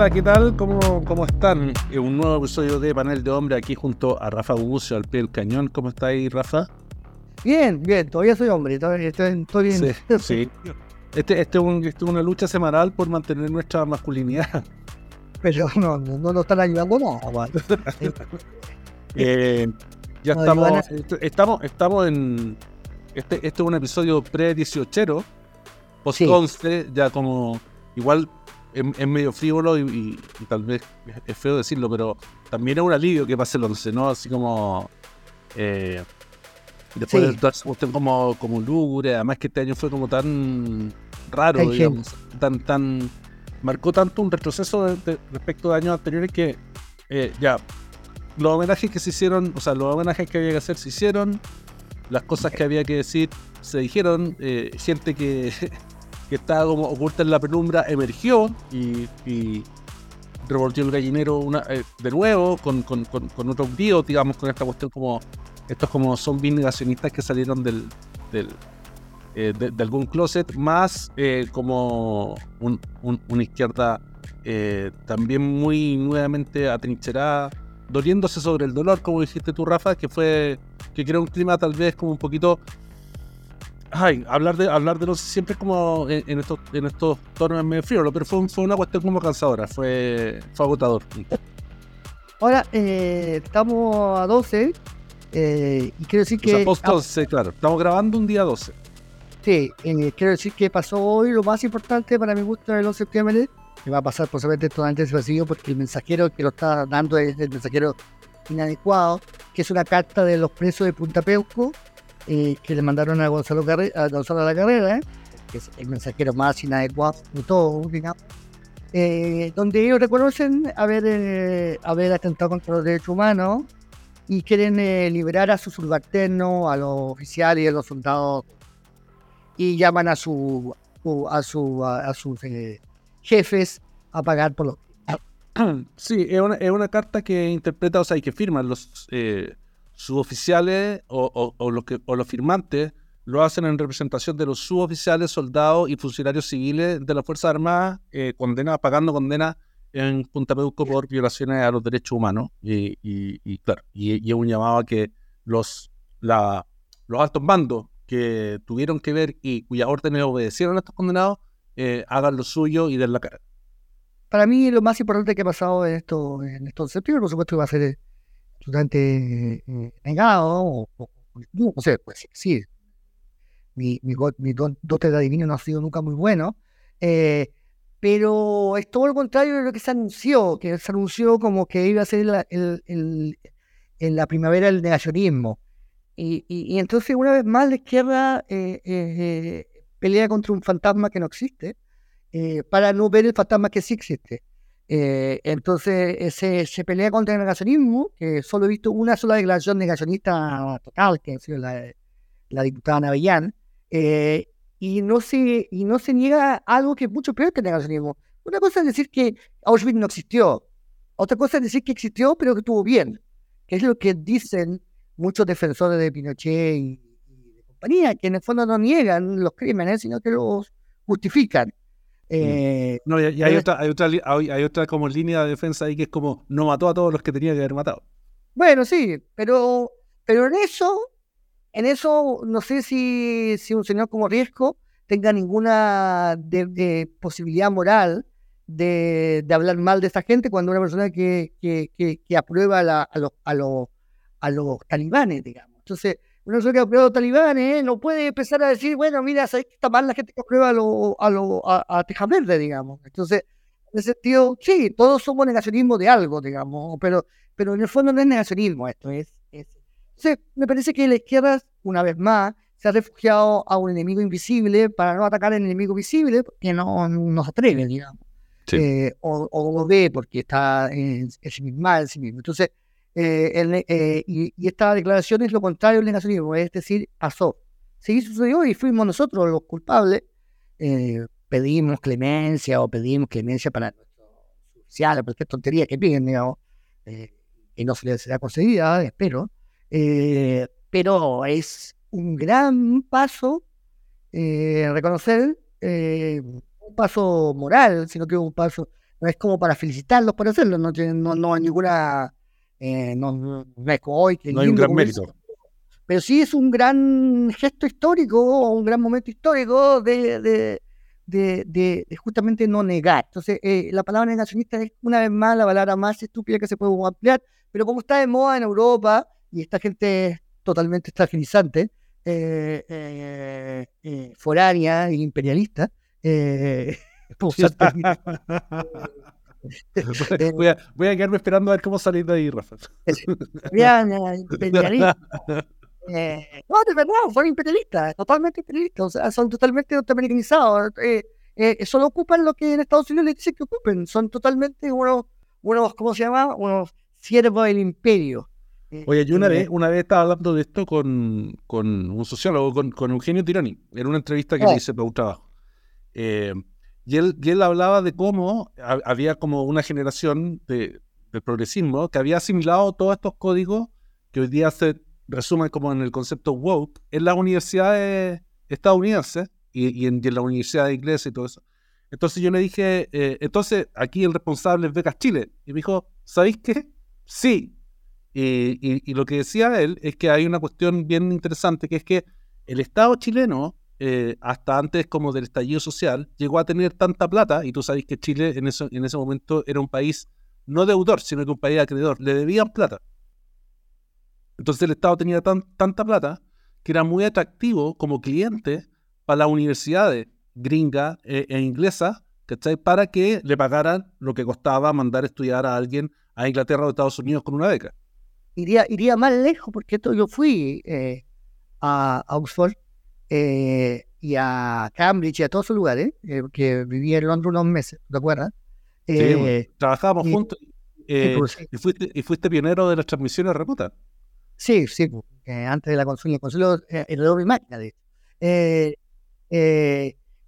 Hola, ¿qué tal? ¿Cómo, cómo están? Un nuevo episodio de Panel de Hombre aquí junto a Rafa Bubucio al pie del cañón. ¿Cómo está ahí, Rafa? Bien, bien, todavía soy hombre, todavía estoy, estoy bien. Sí, sí. Este, este, es un, este es una lucha semanal por mantener nuestra masculinidad. Pero no, no, no nos están ayudando nada, eh, ya No, estamos, este- estamos, estamos en. Este, este es un episodio pre-18, post Sí. 11, ya como. Igual es, es medio frívolo y, y- y tal vez es- feo decirlo, pero también es un alivio que pase el 11, ¿no? Así como. eh, después Sí. de toda cuestión como, como lúgubre, además que este año fue como tan raro, Hay digamos, tan, tan. Marcó tanto un retroceso de- de- respecto de años anteriores que eh, ya los homenajes que se hicieron, o sea, los homenajes que había que hacer se hicieron, las cosas que había que decir se dijeron, eh, gente que, que estaba como oculta en la penumbra emergió y, y revolvió el gallinero una, eh, de nuevo con, con, con, con otro brío, digamos, con esta cuestión como estos como zombies negacionistas que salieron del, del eh, de, algún closet, más eh, como un- un- una izquierda también muy nuevamente atrincherada, doliéndose sobre el dolor, como dijiste tú, Rafa, que fue que crea un clima tal vez como un poquito. Ay, hablar de hablar de los siempre es como en, en estos en estos tonos medio frío, pero fue, fue una cuestión como cansadora, fue, fue agotador. Ahora, eh, estamos a 12 eh, y quiero decir O sea, que... post ah, 12, claro. Estamos grabando un día 12. sí, eh, quiero decir que pasó hoy lo más importante para mi gusto del 11 de septiembre, que va a pasar posiblemente totalmente desapercibido porque el mensajero que lo está dando es el mensajero inadecuado, que es una carta de los presos de Punta Peuco, eh, que le mandaron a Gonzalo, Carre- a Gonzalo la Carrera, que es el mensajero más inadecuado de todos, digamos, eh, donde ellos reconocen haber, eh, haber atentado contra los derechos humanos y quieren eh, liberar a sus subalternos, a los oficiales y a los soldados, y llaman a su- a, su, a, a sus eh, jefes a pagar por los Sí, es una, es una carta que interpreta, o sea, y que firman los eh, suboficiales o, o- o los que, o los firmantes, lo hacen en representación de los suboficiales, soldados y funcionarios civiles de las Fuerzas Armadas, eh, condena, pagando condena en Punta Peuco por violaciones a los derechos humanos. Y, y- claro, y, y un llamado a que los, la- los altos mandos que tuvieron que ver y cuyas órdenes obedecieron a estos condenados, eh, hagan lo suyo y den la cara. Para mí lo más importante que ha pasado en esto, en estos septiembre, por supuesto, que va a ser absolutamente eh, negado, o, o- no, sé, pues sí, mi, mi, don- dote de adivino no ha sido nunca muy bueno, eh, pero es todo lo contrario de lo que se anunció, que se anunció como que iba a ser la, en la primavera el negacionismo. Y, y- entonces, una vez más, la izquierda eh, eh, pelea contra un fantasma que no existe para no ver el fantasma que sí existe. Eh, entonces se, pelea contra el negacionismo, que solo he visto una sola declaración negacionista total, que ha sido la diputada Navellán, eh, y, no se, y no se niega algo que es mucho peor que el negacionismo. Una cosa es decir que Auschwitz no existió, otra cosa es decir que existió pero que estuvo bien, que es lo que dicen muchos defensores de Pinochet y, y de compañía, que en el fondo no niegan los crímenes, sino que los justifican. Eh, No, y, y hay otra, hay otra, hay, como línea de defensa ahí que es como no mató a todos los que tenía que haber matado. Bueno, sí, pero, pero en eso, en eso no sé si, si un señor como Riesco tenga ninguna de, de posibilidad moral de, de hablar mal de esta gente cuando una persona que, que, que, que aprueba la- a, los, a, los, a los talibanes, digamos. Entonces, que aprueba a los talibanes no puede empezar a decir, bueno, mira, ¿sabes que está mal la gente que aprueba a, los a, los a, a Teja Verde, digamos? Entonces, en ese sentido, sí, todos somos negacionismo de algo, digamos, pero pero en el fondo no es negacionismo esto, es, es... Entonces, me parece que la izquierda, una vez más, se ha refugiado a un enemigo invisible para no atacar al enemigo visible, porque no, no se atreve, digamos. Sí. Eh, o, o lo ve porque está en, en sí misma, en sí mismo. Entonces, eh, eh, y, y esta declaración es lo contrario del negacionismo, es decir, pasó. Sí, sucedió y fuimos nosotros los culpables. eh, pedimos clemencia o pedimos clemencia para nuestros oficiales, porque es tontería que piden, digamos. y no se les será concedida, espero, pero es un gran paso reconocer, un paso moral, sino que un paso no es como para felicitarlos por hacerlo, no, no, no hay ninguna, eh, no, no, hoy. No hay un gran mérito. Pero sí es un gran gesto histórico, un gran momento histórico de, de, de, justamente no negar. Entonces, eh, la palabra negacionista es una vez más la palabra más estúpida que se puede ampliar, pero como está de moda en Europa y esta gente es totalmente extranjerizante, eh, eh, eh, foránea e imperialista. Eh, voy, a, voy, a, quedarme esperando a ver cómo salir de ahí, Rafa. imperialista. Eh, no, de verdad, son imperialistas, totalmente imperialistas, o sea, son totalmente norteamericanizados. Eh, eh, solo ocupan lo que en Estados Unidos les dicen que ocupen, son totalmente unos, unos ¿cómo se llama? Unos siervos del imperio. Oye, yo una vez, una vez estaba hablando de esto con, con un sociólogo, con, con, Eugenio Tironi, en una entrevista que le hice para un trabajo. Y, él, y él hablaba de cómo había como una generación de, de, progresismo que había asimilado todos estos códigos que hoy día se resumen como en el concepto woke en las universidades estadounidenses y, y, en, y en, la universidad inglesa y todo eso. Entonces yo le dije, eh, entonces aquí el responsable es Becas Chile. Y me dijo, ¿sabéis qué? Sí, y, lo que decía él es que hay una cuestión bien interesante, que es que el Estado chileno, eh, hasta antes como del estallido social, llegó a tener tanta plata, y tú sabes que Chile en, eso, en ese momento era un país no deudor, sino que un país acreedor, le debían plata. Entonces el Estado tenía tan, tanta plata que era muy atractivo como cliente para las universidades gringas e, e inglesas, Para que le pagaran lo que costaba mandar estudiar a alguien a Inglaterra o Estados Unidos con una beca iría, iría más lejos porque esto, yo fui eh, a, Oxford eh, y a Cambridge y a todos esos lugares, eh, que viví en Londres unos meses, ¿te acuerdas? Sí, trabajábamos juntos pues, y, fuiste, y fuiste pionero de las transmisiones remotas. Sí, sí, pues, antes de la consulta, el consuelo heredó mi máquina, de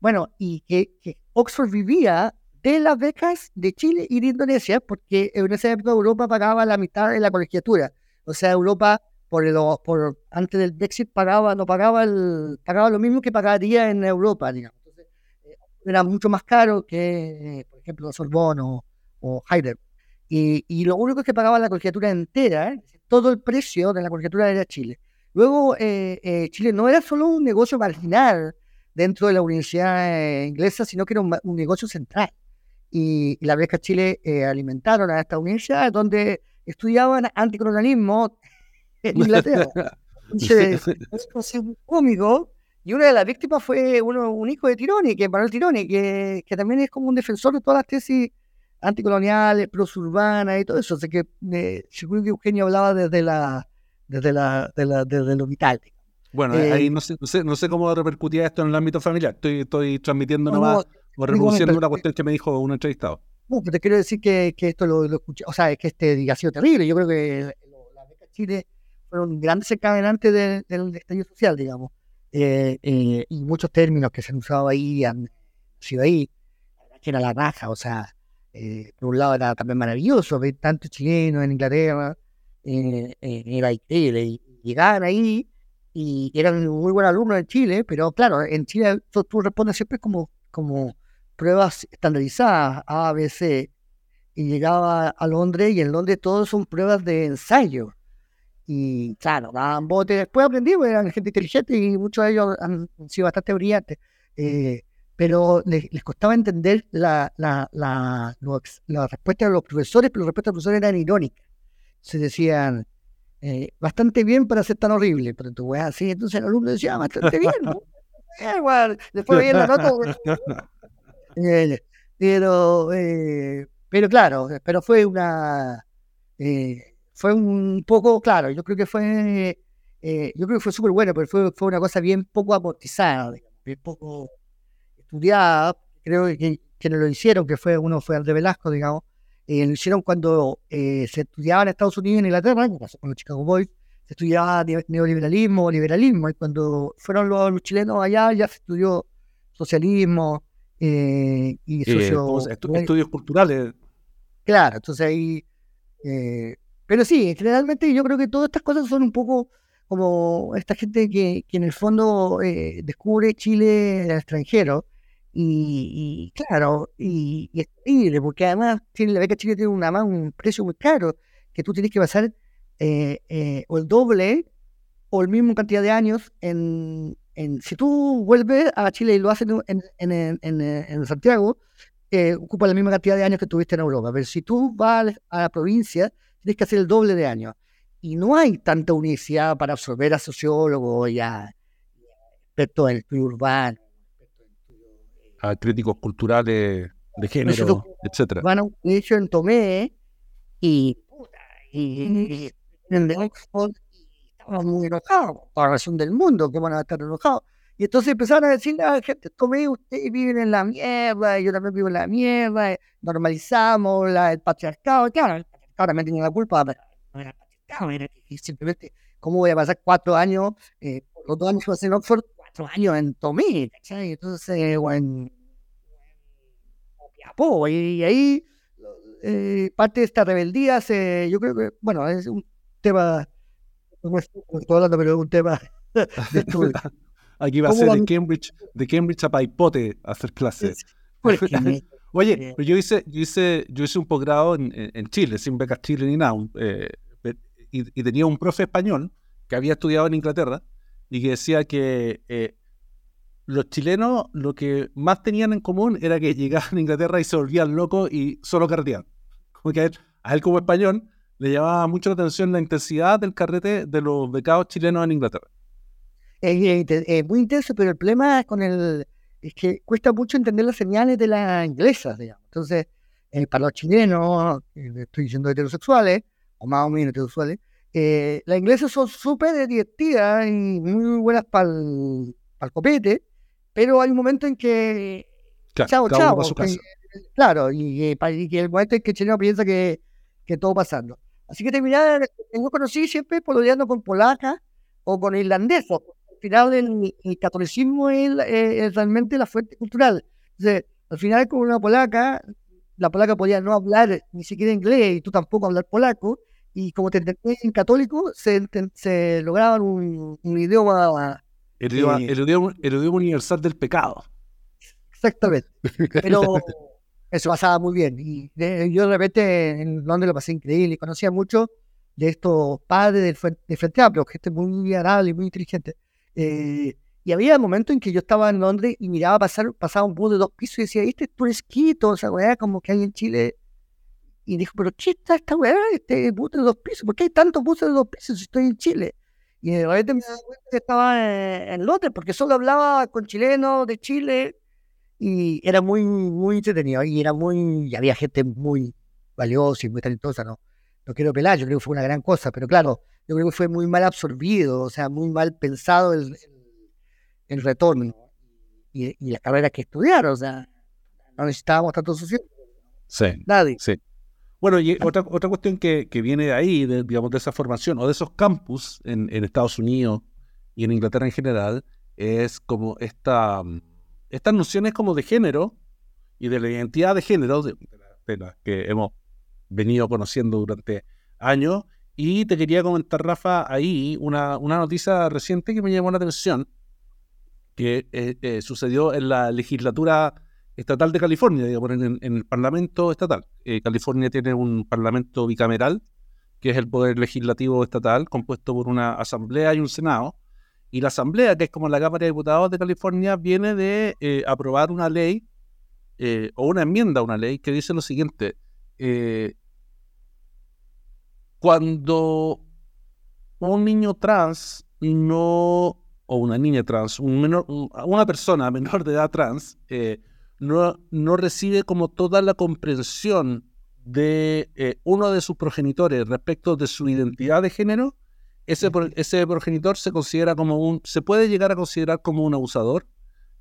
bueno, y que, que Oxford vivía de las becas de Chile y de Indonesia, porque en esa época Europa pagaba la mitad de la colegiatura. O sea, Europa, por, por antes del Brexit, pagaba, no pagaba, el, pagaba lo mismo que pagaría en Europa, digamos. Entonces, eh, era mucho más caro que, por ejemplo, Sorbonne o, o Heidelberg. Y, y, lo único que pagaba la colegiatura entera, todo el precio de la colegiatura era Chile. Luego, eh, eh, Chile no era solo un negocio marginal dentro de la universidad inglesa, sino que era un negocio central y, la Beca Chile eh, alimentaron a esta universidad donde estudiaban anticolonialismo en Inglaterra. Entonces, es un cómico. Y una de las víctimas fue uno, un hijo de Tironi, que es Manuel Tironi, que, que también es como un defensor de todas las tesis anticoloniales, prosurbanas y todo eso. Así que eh, seguro que Eugenio hablaba desde la desde la, de la desde lo vital. Bueno, ahí eh, no sé, no sé, no sé cómo repercutía esto en el ámbito familiar. Estoy, estoy transmitiendo nomás o reproduciendo una cuestión que me dijo un entrevistado. No, te quiero decir que, que esto lo, escuché, o sea, es que este ha sido terrible. Yo creo que las becas Chile fueron grandes encadenantes del, del estallido social, digamos. Eh, eh, y muchos términos que se han usado ahí han sido ahí, que era la raja, o sea, eh, por un lado era también maravilloso ver tantos chilenos en Inglaterra, era increíble, y llegaban ahí y eran muy buenos alumnos en Chile, pero claro, en Chile tú, tú respondes siempre como, como pruebas estandarizadas, A, B, C, y llegaba a Londres y en Londres todos son pruebas de ensayo. Y claro, daban botes. Después aprendí, porque eran gente inteligente y muchos de ellos han sido bastante brillantes. Eh, pero les, costaba entender la, la, la, la, respuesta de los profesores, pero las respuestas de los profesores eran irónicas. Se decían, eh, bastante bien para ser tan horrible, pero tú ves así, entonces el alumno decía, ah, bastante bien. igual, después veía la nota. Eh, pero, eh, pero claro, pero fue una. Eh, fue un poco, claro, yo creo que fue. yo creo que fue súper bueno, pero fue, fue una cosa bien poco amortizada, bien poco estudiada. Creo que quienes lo hicieron, que fue uno fue de Velasco, digamos, lo hicieron cuando se estudiaba en Estados Unidos y en Inglaterra, con los Chicago Boys, se estudiaba neoliberalismo, liberalismo, y cuando fueron los, chilenos allá ya se estudió socialismo eh, y socio, estudios culturales. Claro, entonces ahí... Eh, pero sí, generalmente yo creo que todas estas cosas son un poco como esta gente que, que en el fondo eh, descubre Chile el extranjero Y, claro, y, es terrible, porque además tiene, la beca Chile tiene una, un precio muy caro, que tú tienes que pasar eh, eh, o el doble o el mismo cantidad de años en, si tú vuelves a Chile y lo haces en, en, en Santiago, ocupa la misma cantidad de años que tuviste en Europa. Pero si tú vas a la provincia, tienes que hacer el doble de años. Y no hay tanta universidad para absorber a sociólogos y a expertos en estudio urbano. A críticos culturales de género, etcétera. Bueno, de hecho, en Tomé y, y, en Oxford estaban muy enojados por la razón del mundo, que van a estar enojados. Y entonces empezaron a decirle a la gente, como ustedes viven en la mierda, yo también vivo en la mierda, normalizamos la, el patriarcado. Claro, el patriarcado también tenía la culpa, pero no era patriarcado, era que simplemente, ¿cómo voy a pasar cuatro años, eh, los dos años que en Oxford, cuatro años en Tomé, ¿cachai? Entonces, bueno, y, y ahí eh, parte de esta rebeldía se, yo creo que, bueno, es un tema, no estoy hablando, pero es un tema de estudio. Aquí va a ser de Cambridge, de Cambridge a Paipote a hacer clases. Oye, yo hice, yo hice, yo hice un posgrado en, en, Chile, sin becas Chile ni nada, eh, y, tenía un profe español que había estudiado en Inglaterra y que decía que eh, los chilenos lo que más tenían en común era que llegaban a Inglaterra y se volvían locos y solo carreteaban. Como que a él, a él como español le llamaba mucho la atención la intensidad del carrete de los becados chilenos en Inglaterra es, muy intenso, pero el problema con el es que cuesta mucho entender las señales de las inglesas, digamos. Entonces, eh, para los chilenos, eh, estoy diciendo heterosexuales, o más o menos heterosexuales, eh, las inglesas son súper divertidas y muy buenas para el, copete, pero hay un momento en que... chao, chao. claro, y, y, el momento en que el chileno piensa que, que todo pasando. Así que terminar, yo conocí siempre pololeando con polacas o con irlandeses, final el, catolicismo es, realmente la fuente cultural. Entonces, al final con una polaca, la polaca podía no hablar ni siquiera inglés y tú tampoco hablar polaco, y como te entendés en católico, se, se lograban un, idioma... El idioma, el, idioma, el idioma universal del pecado. Exactamente. Pero eso pasaba muy bien. Y yo de repente en Londres lo pasé increíble y conocía mucho de estos padres del, de Frente Amplio, gente muy agradable y muy inteligente. Eh, y había momentos en que yo estaba en Londres y miraba pasar, pasaba un bus de dos pisos y decía, este es turesquito, o sea, weá, como que hay en Chile. Y dijo, pero ¿qué está esta weá, este bus de dos pisos? ¿Por qué hay tantos buses de dos pisos si estoy en Chile? Y de repente me estaba en, Londres, porque solo hablaba con chilenos de Chile y era muy, muy entretenido. Y era muy, y había gente muy valiosa y muy talentosa, ¿no? No quiero pelar, yo creo que fue una gran cosa, pero claro, yo creo que fue muy mal absorbido, o sea, muy mal pensado el, el, retorno y, y, las carreras que estudiaron, o sea, no necesitábamos tanto sociólogos. Sí. Nadie. Sí. Bueno, y otra, otra cuestión que, que viene de ahí, de, digamos, de esa formación o de esos campus en, en, Estados Unidos y en Inglaterra en general, es como esta, estas nociones como de género y de la identidad de género, de, de las que hemos venido conociendo durante años, y te quería comentar, Rafa, ahí una, una noticia reciente que me llamó la atención, que eh, eh, sucedió en la legislatura estatal de California, digamos, en, el Parlamento estatal. Eh, California tiene un Parlamento bicameral, que es el poder legislativo estatal, compuesto por una asamblea y un senado. Y la asamblea, que es como la Cámara de Diputados de California, viene de aprobar una ley o una enmienda a una ley que dice lo siguiente cuando un niño trans no, o una niña trans, un menor, una persona menor de edad trans, eh, no, no, recibe como toda la comprensión de eh, uno de sus progenitores respecto de su identidad de género, ese, ese progenitor se considera como un, se puede llegar a considerar como un abusador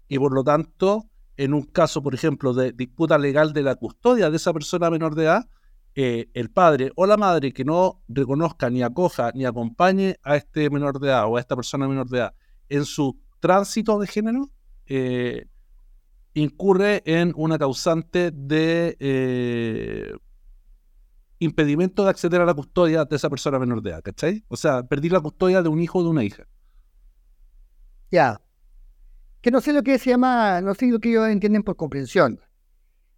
y por lo tanto, en un caso, por ejemplo, de disputa legal de la custodia de esa persona menor de edad, eh, el padre o la madre que no reconozca ni acoja ni acompañe a este menor de edad o a esta persona menor de edad en su tránsito de género, eh, incurre en una causante de eh, impedimento de acceder a la custodia de esa persona menor de edad, ¿cachai? O sea, perdí la custodia de un hijo o de una hija. Ya. que no sé lo que se llama, no sé lo que ellos entienden por comprensión.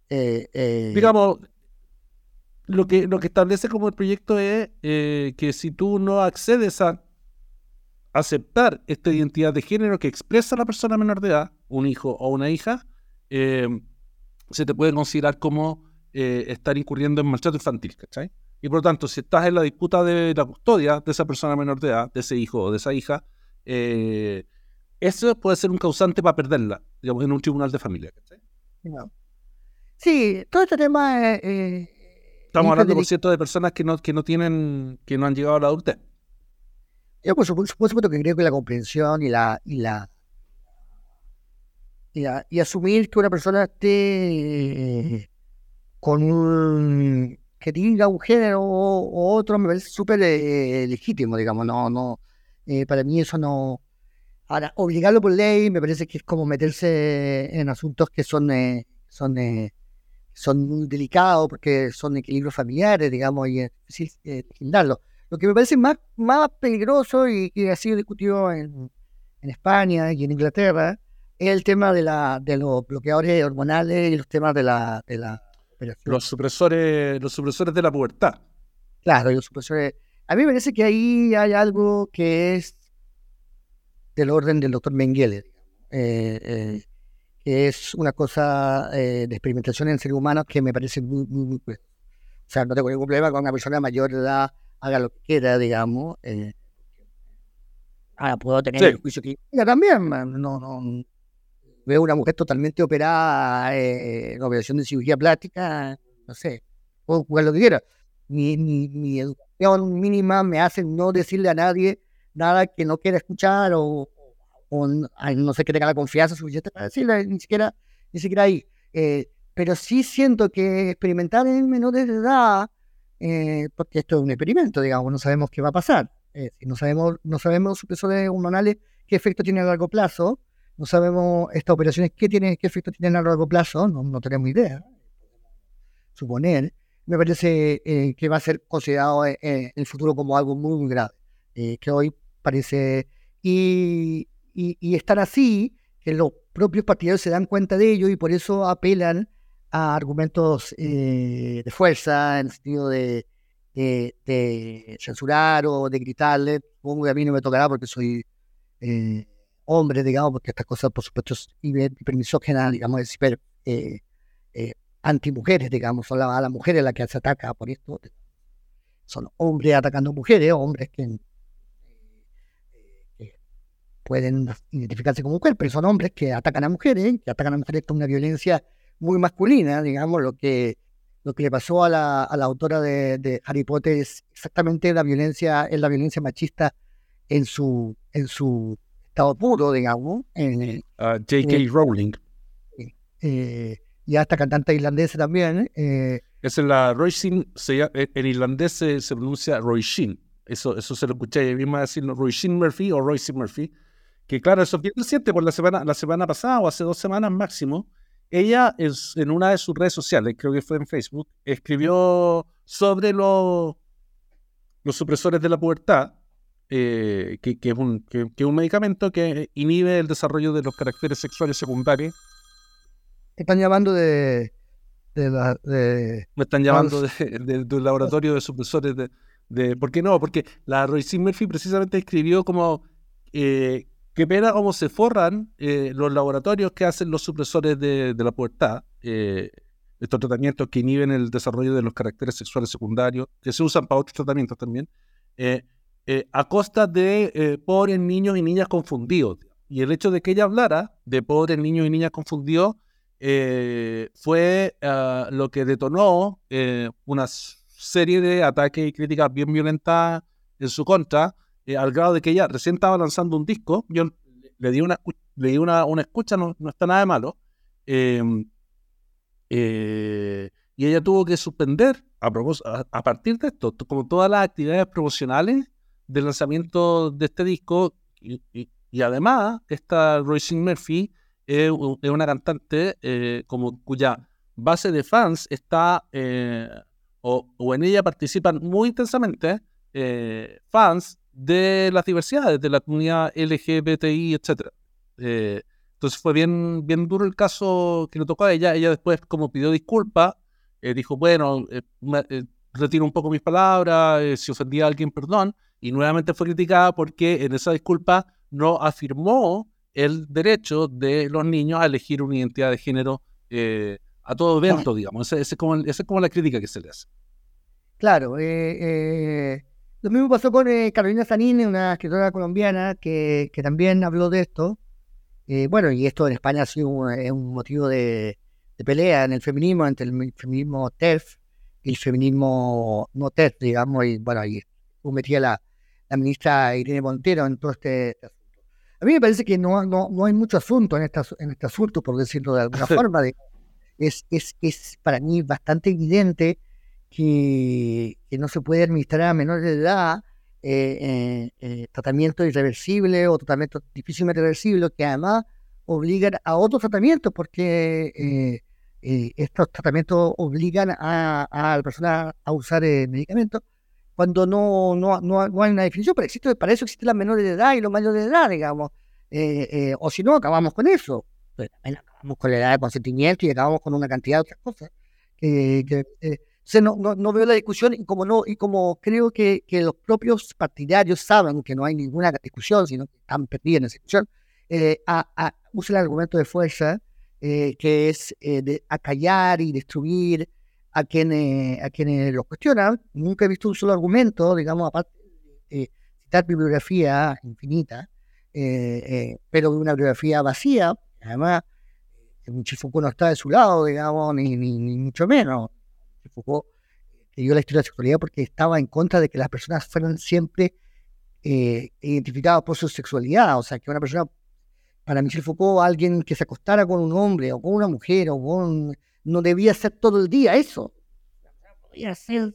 Eh, eh, Digamos, lo que, lo que establece como el proyecto es eh, que si tú no accedes a aceptar esta identidad de género que expresa la persona menor de edad, un hijo o una hija, se te puede considerar como estar incurriendo en maltrato infantil, ¿cachai? Y por lo tanto, si estás en la disputa de la custodia de esa persona menor de edad, de ese hijo o de esa hija, eh, eso puede ser un causante para perderla, digamos, en un tribunal de familia. Sí, todo este tema... Estamos hablando, por cierto, de personas que no, que no tienen, que no han llegado a la adultez. Yo por supuesto, que creo que la comprensión y la, y la y, asumir que una persona esté eh, con un que tenga un género o, otro me parece súper eh, legítimo, digamos, no, no, eh, para mí eso no... Ahora, obligarlo por ley me parece que es como meterse en asuntos que son, eh, son, son muy delicados porque son equilibrios familiares, digamos, y es difícil darlo. Lo que me parece más, más peligroso y que ha sido discutido en, en España y en Inglaterra es el tema de, la, de los bloqueadores hormonales y los temas de la, de la los supresores, los supresores de la pubertad. Claro, los supresores. A mí me parece que ahí hay algo que es del orden del doctor Mengele, eh, eh, es una cosa eh, de experimentación en seres humanos que me parece muy, muy, muy, O sea, no tengo ningún problema con una persona mayor de edad haga lo que quiera, digamos. ahora puedo tener el juicio que también, no, no, veo una mujer totalmente operada eh, en operación de cirugía plástica, no sé, puedo jugar lo que quiera. Mi, mi, educación mínima me hace no decirle a nadie nada que no quiera escuchar o, o no sé que tenga la confianza suficiente para decirle, ni siquiera, ni siquiera ahí. Eh, pero sí siento que experimentar en menores de edad, eh, porque esto es un experimento, digamos, no sabemos qué va a pasar. no sabemos, no sabemos supresores hormonales qué efecto tiene a largo plazo no sabemos estas operaciones qué, tiene, qué efecto tienen a largo plazo, no, no tenemos idea, suponer. Me parece eh, que va a ser considerado eh, en el futuro como algo muy, muy grave, eh, que hoy parece... Y, y, estar así, que los propios partidarios se dan cuenta de ello y por eso apelan a argumentos de fuerza, en el sentido de, de, censurar o de gritarle. Supongo a mí no me tocará porque soy hombres, digamos, porque estas cosas, por supuesto, hipermisógenas, digamos, es hiper eh, eh, antimujeres, digamos, son las mujeres las que se ataca por esto. Son hombres atacando mujeres, hombres que, eh, pueden identificarse como mujeres, pero son hombres que atacan a mujeres, que atacan a mujeres con una violencia muy masculina, digamos, lo que lo que le pasó a la, a la autora de, de, Harry Potter es exactamente la violencia, es la violencia machista en su, en su estado puro, digamos. J.K. Rowling. Eh, y hasta cantante irlandesa también. Eh, es la Roisin, en irlandés se, pronuncia Roisin. Eso, eso se lo escuché a misma decir Roisin Murphy o Roisin Murphy. Que claro, eso es bien reciente, por la semana, la semana pasada o hace dos semanas máximo. Ella es, en una de sus redes sociales, creo que fue en Facebook, escribió sobre los, los supresores de la pubertad eh, que, es un, que, un medicamento que inhibe el desarrollo de los caracteres sexuales secundarios. Están llamando de... de, Me están llamando de, un laboratorio de supresores de, ¿Por qué no? Porque la Roisin Murphy precisamente escribió como... Eh, qué pena cómo se forran eh, los laboratorios que hacen los supresores de, la pubertad, estos tratamientos que inhiben el desarrollo de los caracteres sexuales secundarios, que se usan para otros tratamientos también, eh, a costa de eh, pobres niños y niñas confundidos. Y el hecho de que ella hablara de pobres niños y niñas confundidos eh, fue ah, lo que detonó una serie de ataques y críticas bien violentas en su contra, al grado de que ella recién estaba lanzando un disco. Yo le di una, le di una, una escucha, no, no, está nada malo. Em, y ella tuvo que suspender, a, a, a, partir de esto, como todas las actividades promocionales del lanzamiento de este disco. Y, además, esta Roisin Murphy es, una cantante eh, como cuya base de fans está, eh, o, en ella participan muy intensamente eh, fans de las diversidades, de la comunidad LGBTI, etc. entonces Entonces fue bien, bien duro el caso que le tocó a ella. Ella después, como pidió disculpas, eh, dijo, bueno, eh, retiro un poco mis palabras, si ofendí a alguien, perdón. Y nuevamente fue criticada porque en esa disculpa no afirmó el derecho de los niños a elegir una identidad de género a todo evento, digamos. Esa es, como, es como la crítica que se le hace. Claro, eh, lo mismo pasó con eh, Carolina Zanini, una escritora colombiana que, también habló de esto. Eh, bueno, y esto en España ha sido un, motivo de, pelea en el feminismo, entre el feminismo TERF y el feminismo no TERF, digamos, y bueno, ahí metía la, la ministra Irene Montero en todo este, este, asunto. A mí me parece que no, no, hay mucho asunto en, en este asunto, por decirlo de alguna forma. es, es, es para mí bastante evidente que, no se puede administrar a menores de edad eh, eh, eh, tratamiento irreversible o tratamiento difícilmente reversible, que además obligan a otros tratamientos, porque estos tratamientos obligan a, la persona a usar medicamentos cuando no, no, no, hay una definición, pero existe, para eso existen las menores de edad y los mayores de edad, digamos. o si no, acabamos con eso. acabamos con la edad de consentimiento y acabamos con una cantidad de otras cosas que, no, no, veo la discusión y como no y como creo que, que, los propios partidarios saben que no hay ninguna discusión, sino que están perdidos en esa discusión, eh, a, usa el argumento de fuerza, eh, que es eh, de acallar y destruir a quienes, a quienes lo cuestionan. Nunca he visto un solo argumento, digamos, aparte de citar bibliografía infinita, pero una bibliografía vacía, además, Foucault no está de su lado, digamos, ni, ni, ni mucho menos Foucault que dio la historia de la sexualidad porque estaba en contra de que las personas fueran siempre eh, identificadas por su sexualidad. O sea, que una persona, para Michel Foucault, alguien que se acostara con un hombre o con una mujer o con, no debía ser todo el día eso. Podía ser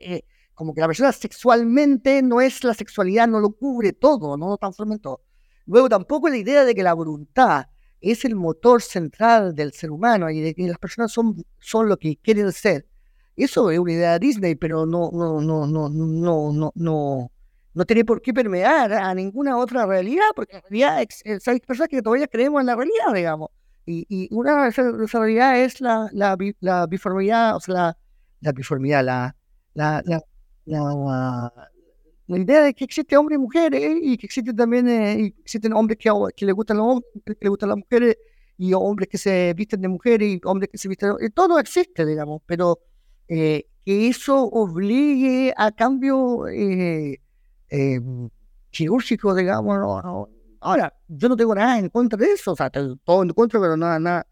eh, como que la persona sexualmente no es la sexualidad, no lo cubre todo, no lo transforma en todo. Luego tampoco la idea de que la voluntad es el motor central del ser humano y de que las personas son, son lo que quieren ser eso es una idea de Disney, pero no, no, no, no, no, no, no, no tiene por qué permear a ninguna otra realidad, porque en realidad hay personas que todavía creemos en la realidad, digamos. Y, y una de esas realidades es la, la, biformidad, o sea, la, la biformidad, la, la, la, la, idea de que existe hombres y mujeres y que existen también eh, existen hombres que, que le gustan los hombres, que gustan las mujeres y hombres que se visten de mujeres y hombres que se visten de... Todo existe, digamos, pero eh, que eso obligue a cambio eh, eh, quirúrgico, digamos. Ahora, yo no tengo nada en contra de eso, o sea, todo en contra, pero nada, nada.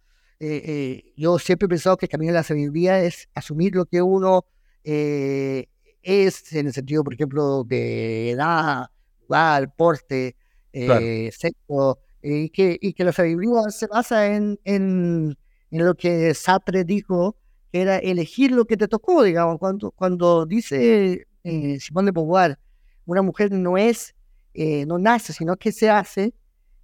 yo siempre he pensado que el camino de la sabiduría es asumir lo que uno es, en el sentido, por ejemplo, de edad, lugar, porte, sexo, y, que, y que la sabiduría se basa en, en, en lo que Sartre dijo era elegir lo que te tocó, digamos, cuando, cuando dice eh, Simón de Beauvoir, una mujer no es, eh, no nace, sino que se hace,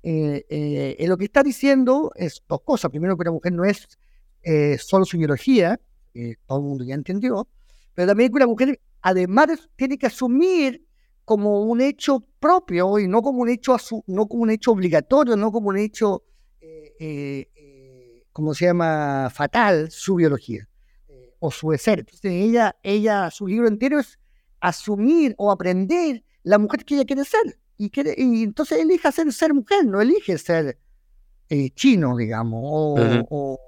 eh, eh lo que está diciendo es dos cosas. Primero, que una mujer no es solo su biología, todo el mundo ya entendió, pero también que una mujer, además, tiene que asumir como un hecho propio y no como un hecho, no como un hecho obligatorio, no como un hecho, como se llama, fatal, su biología o su ser. Entonces ella, ella, su libro entero es asumir o aprender la mujer que ella quiere ser. Y, quiere, y entonces elige ser, ser mujer, no elige ser eh, chino, digamos, o, uh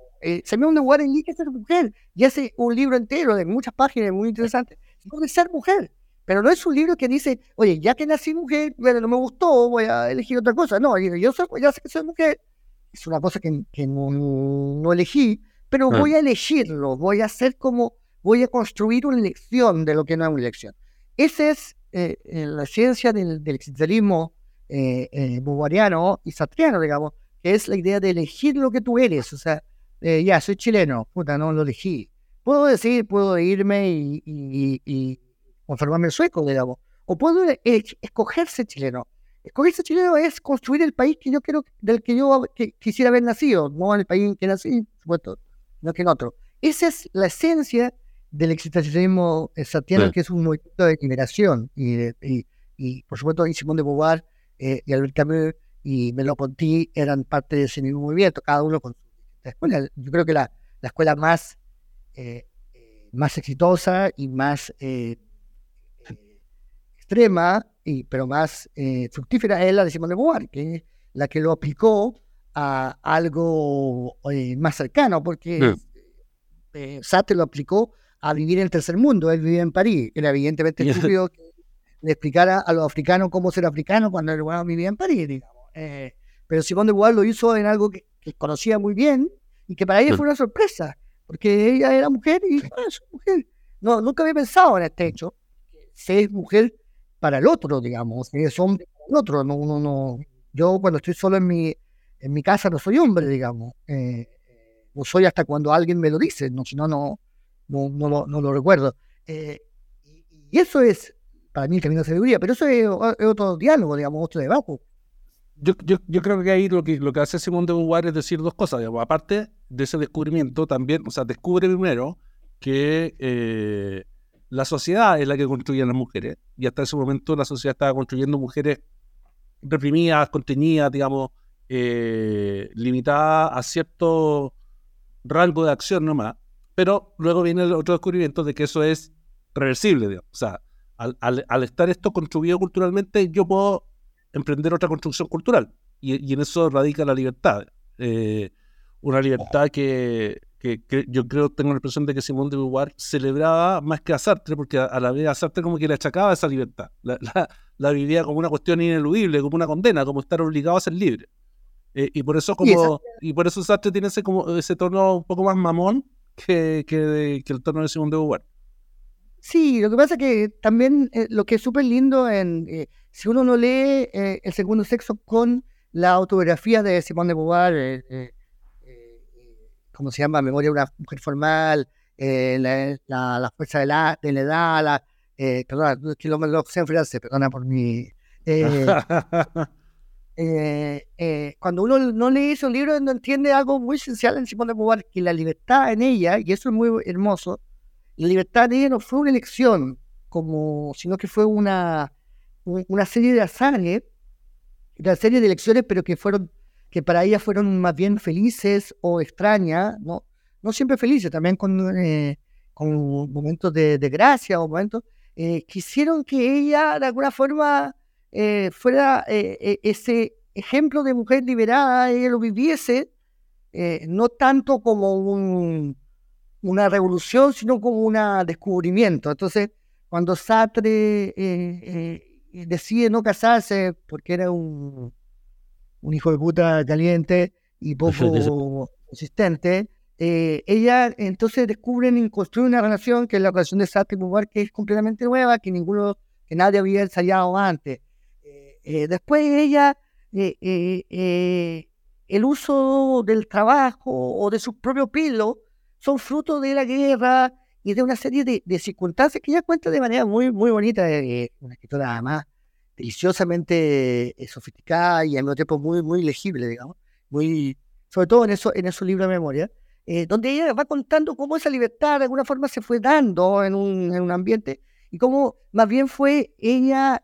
se me un lugar elige ser mujer y hace un libro entero de muchas páginas muy interesantes de ser mujer. Pero no es un libro que dice, oye, ya que nací mujer, bueno, no me gustó, voy a elegir otra cosa. No, yo soy, ya sé que soy mujer. Es una cosa que, que no, no elegí, pero mm. voy a elegirlo, voy a hacer como, voy a construir una elección de lo que no es una elección. Esa es eh, eh, la ciencia del, existencialismo eh, eh y satriano, digamos, que es la idea de elegir lo que tú eres. O sea, ya, soy chileno, puta, no lo elegí. Puedo decir, puedo irme y, y, y conformarme sueco, digamos. O puedo escogerse chileno. Escogerse chileno es construir el país que yo quiero, del que yo quisiera haber nacido, no el país en que nací, supuesto, no que en otro. Esa es la esencia del existencialismo satiano, que es un movimiento de liberación. Y, y, por supuesto, y Simón de Beauvoir eh, y Albert Camus y Meloponti eran parte de ese mismo movimiento, cada uno con su escuela. Yo creo que la, la escuela más, eh, eh, más exitosa y más eh, extrema, y, pero más fructífera es la de Simone de Beauvoir, que es la que lo aplicó a algo más cercano, porque Sartre lo aplicó a vivir en el tercer mundo, él vivía en París, era evidentemente estúpido que le explicara a los africanos cómo ser africano cuando el bueno vivía en París, digamos. Eh, pero Simón de Beauvoir lo hizo en algo que, conocía muy bien y que para ella fue una sorpresa, porque ella era mujer y ah, mujer. No, nunca había pensado en este hecho, se es mujer para el otro, digamos, es hombre para el otro. No, no, no. Yo cuando estoy solo en mi, en mi casa no soy hombre, digamos. Eh, no soy hasta cuando alguien me lo dice, no, si no, no, no, lo, recuerdo. Eh, y, eso es para mí el camino de sabiduría, pero eso es, otro diálogo, digamos, otro debate yo, yo, yo, creo que ahí lo que, lo que hace Simón de Beauvoir es decir dos cosas. Aparte de ese descubrimiento, también, o sea, descubre primero que eh, la sociedad es la que construye a las mujeres. Y hasta ese momento la sociedad estaba construyendo mujeres reprimidas, contenidas, digamos, eh, limitadas a cierto rango de acción nomás. Pero luego viene otro descubrimiento de que eso es reversible. O sea, al, al, al estar esto construido culturalmente, yo puedo emprender otra construcción cultural. Y, en eso radica la libertad. Eh, una libertad que, que, yo creo, tengo la impresión de que Simón de Beauvoir celebraba más que a Sartre, porque a, la vez a Sartre como que le achacaba esa libertad. La, vivía como una cuestión ineludible, como una condena, como estar obligado a ser libre. Eh, y por eso como y, por eso Sartre tiene ese como ese tono un poco más mamón que, que, el tono de Simón de Beauvoir. Sí, lo que pasa es que también eh, lo que es súper lindo en si uno no lee eh, El segundo sexo con la autobiografía de Simone de Beauvoir, eh, eh, ¿cómo se llama? Memoria de una mujer formal, la, fuerza de la, de la edad, la, que lo, lo sé en frase, perdona por mi... cuando uno no lee esos libros, no entiende algo muy esencial en Simone de Beauvoir, que la libertad en ella, y eso es muy hermoso, la libertad en ella no fue una elección, como, sino que fue una, una serie de azares, una serie de elecciones, pero que fueron, que para ella fueron más bien felices o extrañas, no, no siempre felices, también con, eh, con momentos de, gracia o momentos, eh, quisieron que ella de alguna forma eh, fuera ese ejemplo de mujer liberada, ella lo viviese, no tanto como un, una revolución, sino como un descubrimiento. Entonces, cuando Sartre decide no casarse porque era un, un hijo de puta caliente y poco consistente, eh, ella entonces descubren y construyen una relación que es la relación de Sartre y que es completamente nueva, que ninguno, que nadie había ensayado antes. Eh, eh, después ella, el uso del trabajo o de su propio pelo son fruto de la guerra, y de una serie de, circunstancias que ella cuenta de manera muy, muy bonita, eh, una escritora además deliciosamente eh, sofisticada y al mismo tiempo muy, muy legible, digamos, muy, sobre todo en, eso, en esos libros de memoria, eh, donde ella va contando cómo esa libertad de alguna forma se fue dando en un, en un ambiente y cómo más bien fue ella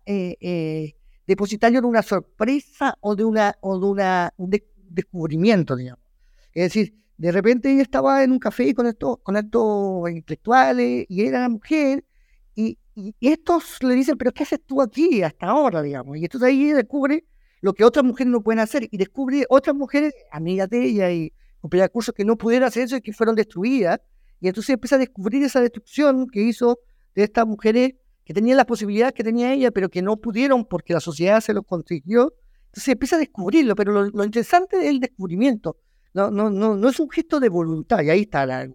depositario de una sorpresa o de, una, o de una, un descubrimiento, digamos. Es decir, de repente ella estaba en un café con estos, con estos intelectuales y era mujer, y, estos le dicen, pero ¿qué haces tú aquí hasta ahora, digamos? Y entonces ahí descubre lo que otras mujeres no pueden hacer y descubre otras mujeres, amigas de ella y compañeras de curso, que no pudieron hacer eso y que fueron destruidas. Y entonces empieza a descubrir esa destrucción que hizo de estas mujeres que tenían las posibilidades que tenía ella, pero que no pudieron porque la sociedad se los consiguió. Entonces empieza a descubrirlo, pero lo, interesante es el descubrimiento. No, no, no, no es un gesto de voluntad, y ahí está la,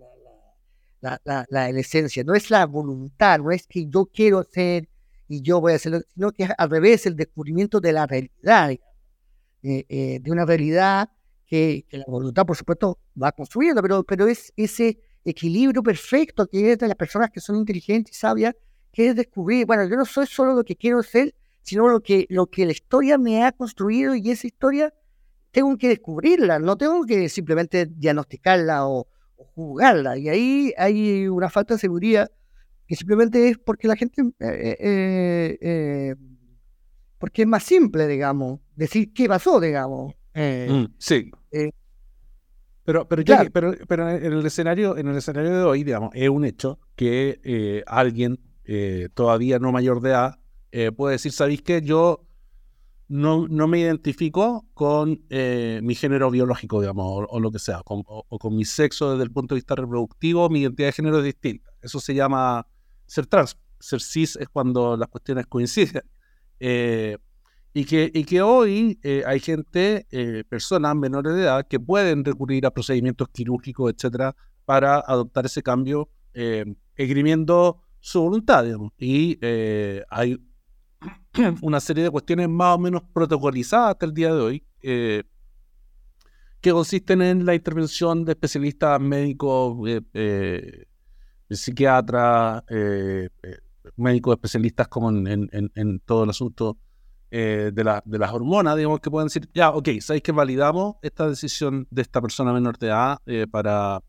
la, la, esencia. No es la voluntad, no es que yo quiero hacer y yo voy a hacerlo, sino que es al revés, el descubrimiento de la realidad, eh, eh, de una realidad que, la voluntad, por supuesto, va construyendo, pero, pero es ese equilibrio perfecto que es de las personas que son inteligentes y sabias, que es descubrir, bueno, yo no soy solo lo que quiero ser, sino lo que, lo que la historia me ha construido y esa historia tengo que descubrirla, no tengo que simplemente diagnosticarla o, juzgarla. Y ahí hay una falta de seguridad que simplemente es porque la gente eh, eh, porque es más simple, digamos, decir qué pasó, digamos. Eh, Mm, sí. eh, Pero, pero, claro. pero, pero en el escenario, en el escenario de hoy, digamos, es un hecho que eh, alguien eh, todavía no mayor de edad eh, puede decir, ¿sabéis qué? Yo no, no me identifico con eh, mi género biológico, digamos, o, o lo que sea, con- o, con mi sexo desde el punto de vista reproductivo, mi identidad de género es distinta. Eso se llama ser trans. Ser cis es cuando las cuestiones coinciden. Y que, y que hoy hay gente, eh, personas menores de edad, que pueden recurrir a procedimientos quirúrgicos, etcétera, para adoptar ese cambio, eh, esgrimiendo su voluntad, digamos. Y eh, hay una serie de cuestiones más o menos protocolizadas hasta el día de hoy, eh, que consisten en la intervención de especialistas médicos, eh, psiquiatras, médicos especialistas como en, en- en- todo el asunto de, la- de las hormonas, digamos, que pueden decir, ya, ok, ¿sabéis que validamos esta decisión de esta persona menor de edad para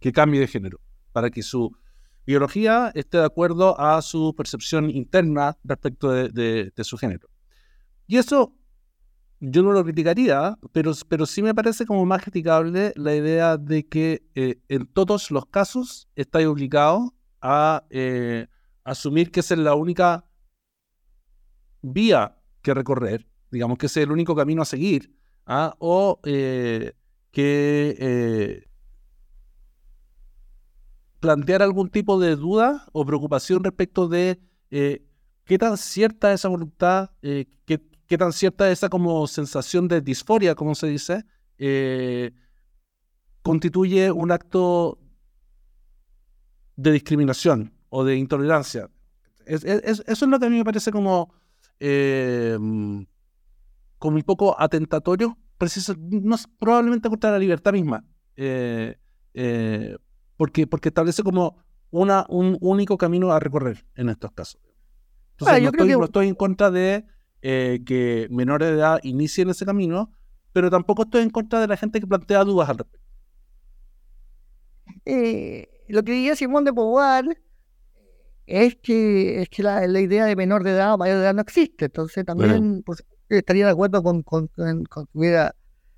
que cambie de género? Para que su biología esté de acuerdo a su percepción interna respecto de, su género. Y eso yo no lo criticaría, pero, pero sí me parece como más criticable la idea de que eh, en todos los casos estáis obligados a eh, asumir que esa es la única vía que recorrer, digamos que ese es el único camino a seguir, ¿ah? o eh, que plantear algún tipo de duda o preocupación respecto de eh, qué tan cierta es esa voluntad, eh, qué, tan cierta es esa como sensación de disforia, como se dice, eh, constituye un acto de discriminación o de intolerancia. Es- es- es- eso es lo que a mí me parece como, como un poco atentatorio, preciso, no, probablemente contra la libertad misma. Porque, porque establece como una, un único camino a recorrer en estos casos. Entonces, yo creo estoy, que- no estoy en contra de eh, que menores de edad inicien ese camino, pero tampoco estoy en contra de la gente que plantea dudas al respecto. eh, lo que diría Simón de Beauvoir es que, es que la, la idea de menor de edad o mayor de edad no existe. Entonces también pues, estaría de acuerdo con, con, con- con que hubiera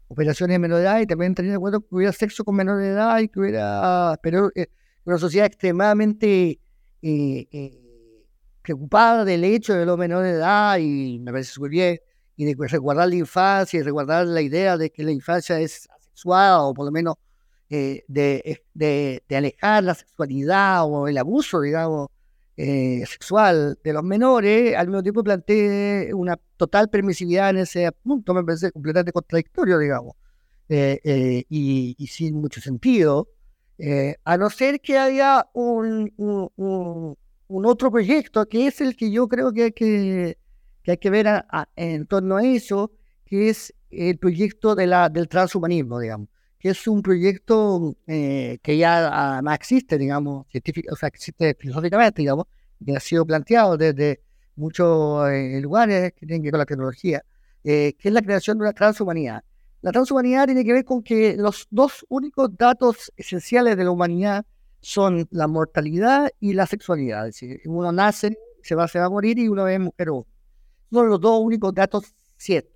operaciones de menor edad y también estaría de acuerdo que hubiera sexo con menor edad y que hubiera pero, eh, una sociedad extremadamente eh, eh, preocupada del hecho de los menores de edad y me parece súper bien. Y de resguardar la infancia y resguardar la idea de que la infancia es asexuada o por lo menos de, de, de alejar la sexualidad o el abuso, digamos, eh, sexual de los menores, al mismo tiempo planteé una total permisividad en ese punto, me parece completamente contradictorio, digamos, eh, eh, y, y sin mucho sentido, eh, a no ser que haya un, un, un- un otro proyecto, que es el que yo creo que hay que, que, hay que ver a- a- en torno a eso, que es el proyecto de la, del transhumanismo, digamos que es un proyecto eh, que ya además existe, digamos, científico, o sea, existe filosóficamente, digamos, que ha sido planteado desde muchos eh, lugares que tienen que ver con la tecnología, eh, que es la creación de una transhumanidad. La transhumanidad tiene que ver con que los dos únicos datos esenciales de la humanidad son la mortalidad y la sexualidad. Es decir, uno nace, se va, a morir y uno es mujer o. Son los dos únicos datos ciertos.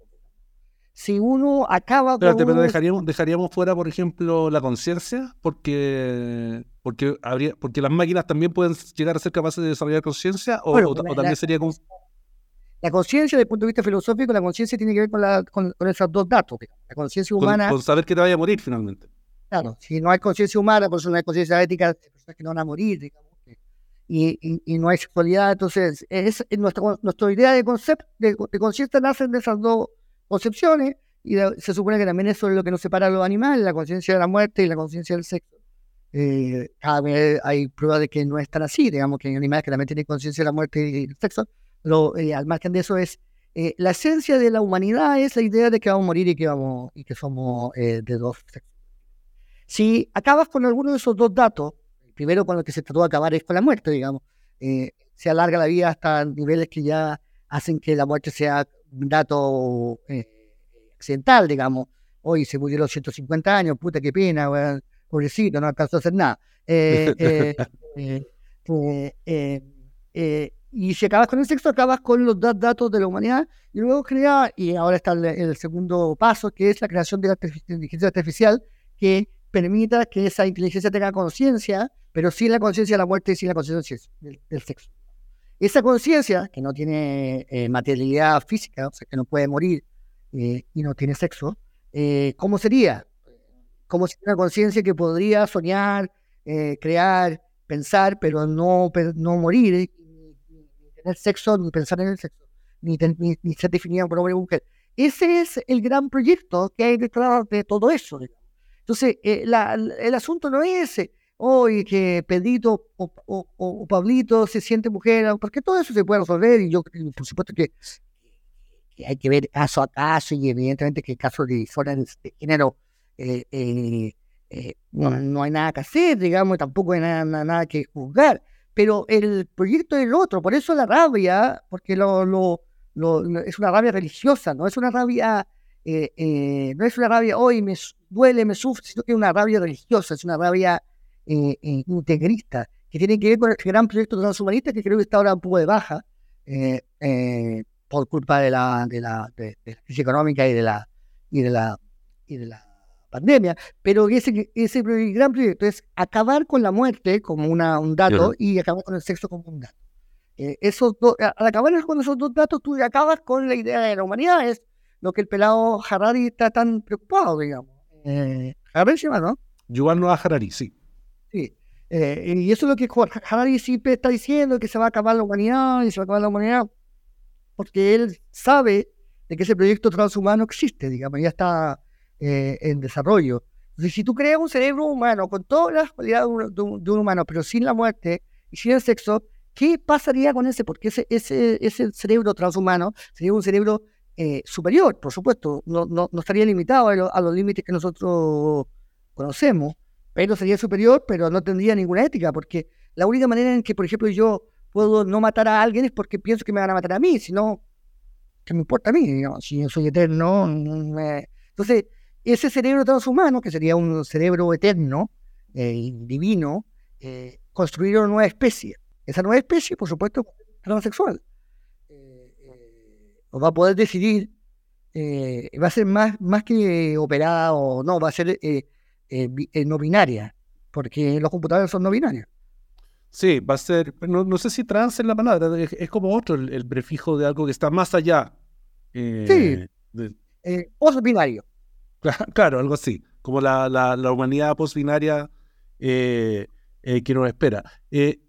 Si uno acaba Espérate, con pero un- dejaríamos, dejaríamos fuera, por ejemplo, la conciencia, porque, porque, habría, porque las máquinas también pueden llegar a ser capaces de desarrollar conciencia, o, Bueno, o- la- o también sería como... La conciencia, desde el punto de vista filosófico, la conciencia tiene que ver con, la, con, con esos dos datos. La conciencia con, humana, con saber que te vaya a morir finalmente. claro, si no hay conciencia humana, por eso no hay conciencia ética, hay personas que no van a morir, digamos. Y, y, y no hay sexualidad, entonces, es, es nuestra, nuestra idea de concepto, de, de conciencia nacen de esas dos concepciones, y se supone que también eso es lo que nos separa a los animales, la conciencia de la muerte y la conciencia del sexo. Eh, cada vez hay pruebas de que no es tan así, digamos que hay animales que también tienen conciencia de la muerte y del sexo, pero eh, al margen de eso es eh, la esencia de la humanidad es la idea de que vamos a morir y que vamos y que somos eh, de dos sexos. Si acabas con alguno de esos dos datos, el primero con el que se trató de acabar es con la muerte, digamos, se alarga la vida hasta niveles que ya hacen que la muerte sea dato eh, accidental, digamos. Hoy se murió los 150 años, puta qué pena, weón, pobrecito, no alcanzó a hacer nada. Eh, eh, eh, y si acabas con el sexo, acabas con los datos de la humanidad y luego crea, y ahora está el, segundo paso, que es la creación de la inteligencia artificial que permita que esa inteligencia tenga conciencia, pero sin la conciencia de la muerte y sin la conciencia del, sexo. Esa conciencia, que no tiene eh, materialidad física, o sea, que no puede morir eh, y no tiene sexo, eh, ¿cómo sería? Como si una conciencia que podría soñar, crear, pensar, pero no, no morir, tener sexo, ni pensar en el sexo, ni, ni, ser definida por hombre o mujer. Ese es el gran proyecto que hay detrás de todo eso. Entonces, eh, el asunto no es hoy que Pedrito o, Pablito se siente mujer, porque todo eso se puede resolver y yo, por supuesto que, hay que ver caso a caso y evidentemente que el caso de zona de género eh, eh, no, hay nada que hacer, digamos, tampoco hay nada, nada que juzgar. Pero el proyecto es el otro, por eso la rabia, porque lo, lo, es una rabia religiosa, no es una rabia, eh, eh, no es una rabia, hoy me duele, me sufre, sino que es una rabia religiosa, es una rabia eh, integrista, que tiene que ver con el gran proyecto transhumanista que creo que está ahora un poco de baja, por culpa de la, de la, de, de la crisis económica y de la, y de la, y de la pandemia, pero ese, ese gran proyecto es acabar con la muerte como una, un dato y acabar con el sexo como un dato. Eh, al acabar con esos dos datos, tú acabas con la idea de la humanidad, es lo que el pelado Harari está tan preocupado, digamos. Eh, Harari se llama, ¿no? Yuval Noah Harari, sí. Sí. Eh, y eso es lo que Harari siempre está diciendo, que se va a acabar la humanidad y se va a acabar la humanidad, porque él sabe de que ese proyecto transhumano existe, digamos, ya está eh, en desarrollo. Entonces, si tú creas un cerebro humano con todas las cualidades de un, humano, pero sin la muerte y sin el sexo, ¿qué pasaría con ese? Porque ese, ese, ese cerebro transhumano sería un cerebro eh, superior, por supuesto, no, no, no estaría limitado a, los límites que nosotros conocemos, pero sería superior, pero no tendría ninguna ética, porque la única manera en que, por ejemplo, yo puedo no matar a alguien es porque pienso que me van a matar a mí, si no, ¿qué me importa a mí? Si yo soy eterno, entonces ese cerebro transhumano, que sería un cerebro eterno, eh, divino, eh, construir una nueva especie. Esa nueva especie, por supuesto, transexual. Eh, eh va a poder decidir, va a ser más, más que operada o no, va a ser no binaria, porque los computadores son no binarios. Sí, va a ser, no, sé si trans es la palabra, es, como otro, el, prefijo de algo que está más allá. sí, de... binario. Claro, algo así, como la, la, humanidad postbinaria eh, eh, que nos espera. Eh,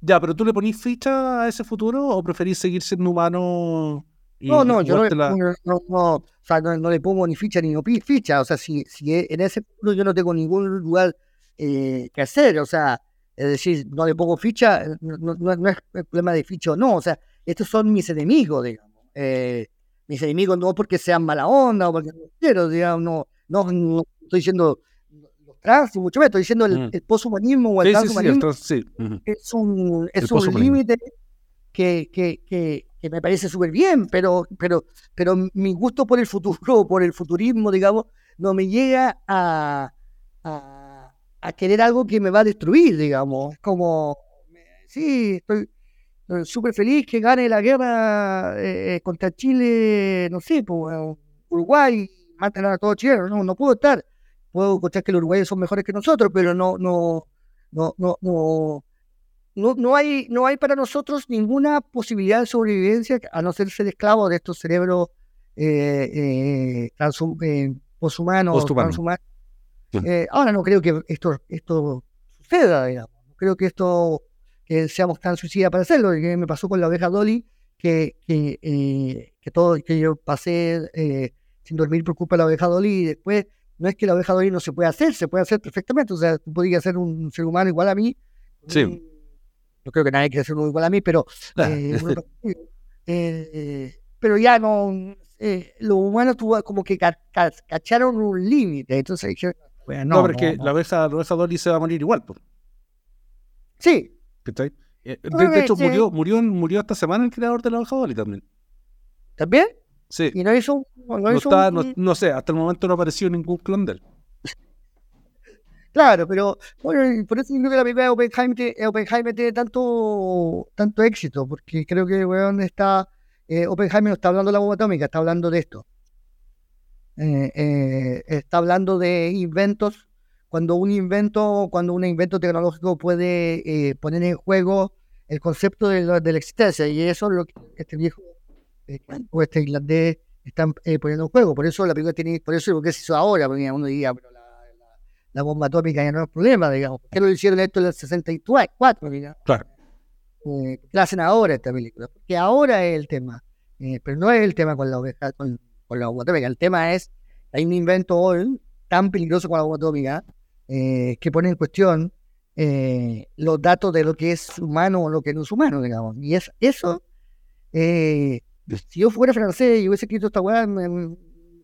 ya, pero ¿tú le ponís ficha a ese futuro o preferís seguir siendo humano? No, no, yo no, le pongo ni ficha ni ficha. O sea, si, si e, en ese futuro yo no tengo ningún lugar que hacer, o sea, es decir, no le pongo ficha, no, no, es problema de ficha o no, o sea, estos son mis enemigos, digamos mis enemigos no porque sean mala onda o porque no quiero, digamos, no, no, estoy diciendo los trans, y mucho menos, estoy diciendo el, mm. el poshumanismo o el transhumanismo. Es un, es un límite que, que, que, que, me parece súper bien, pero, pero, pero mi gusto por el futuro, por el futurismo, digamos, no me llega a, a, a querer algo que me va a destruir, digamos. Como, sí, estoy súper feliz que gane la guerra eh, eh, contra Chile, no sé, pues, Uruguay, maten a todos chilenos, no, no puedo estar. Puedo escuchar que los uruguayos son mejores que nosotros, pero no, no, no, no, no, no, no hay, no hay para nosotros ninguna posibilidad de sobrevivencia a no ser ser esclavos de estos cerebros eh, poshumanos, transhumanos. ahora no creo que esto, esto suceda, digamos. Creo que esto que seamos tan suicidas para hacerlo. Que me pasó con la oveja Dolly, que, que, eh, que todo, que yo pasé eh, sin dormir por culpa de la oveja Dolly y después no es que la oveja Dolly no se pueda hacer, se puede hacer perfectamente. O sea, tú podrías ser un ser humano igual a mí. Sí. No creo que nadie quiera ser uno igual a mí, pero. Eh, pero ya no. los humanos tuvo como que cacharon un límite. Entonces no, no, porque la oveja, la oveja Dolly se va a morir igual. Pues. Sí, eh, de, hecho, murió, murió, murió esta semana el creador de la hoja también. ¿También? Sí. ¿Y no hizo, no, no, está, no, sé, hasta el momento no apareció ningún clon de él. Claro, pero bueno, por eso creo que la película de Oppenheimer, tiene tanto, tanto éxito, porque creo que bueno, está, eh, Oppenheimer no está hablando de la bomba atómica, está hablando de esto. Eh, eh, está hablando de inventos, cuando un invento, cuando un invento tecnológico puede poner en juego el concepto de, la, existencia, y eso es lo que este viejo o este irlandés están poniendo en juego. Por eso la película tiene, por eso lo que se hizo ahora, porque uno diría, pero la bomba atómica ya no es problema, digamos. ¿Por qué lo hicieron esto en el 64? Digamos? Claro. Eh, ¿Qué hacen ahora esta película? Porque ahora es el tema. Eh, pero no es el tema con la, oveja, con, la bomba atómica. El tema es, hay un invento hoy tan peligroso como la bomba atómica eh, que pone en cuestión eh, los datos de lo que es humano o lo que no es humano, digamos. Y es, eso, si yo fuera francés y hubiese escrito esta weá,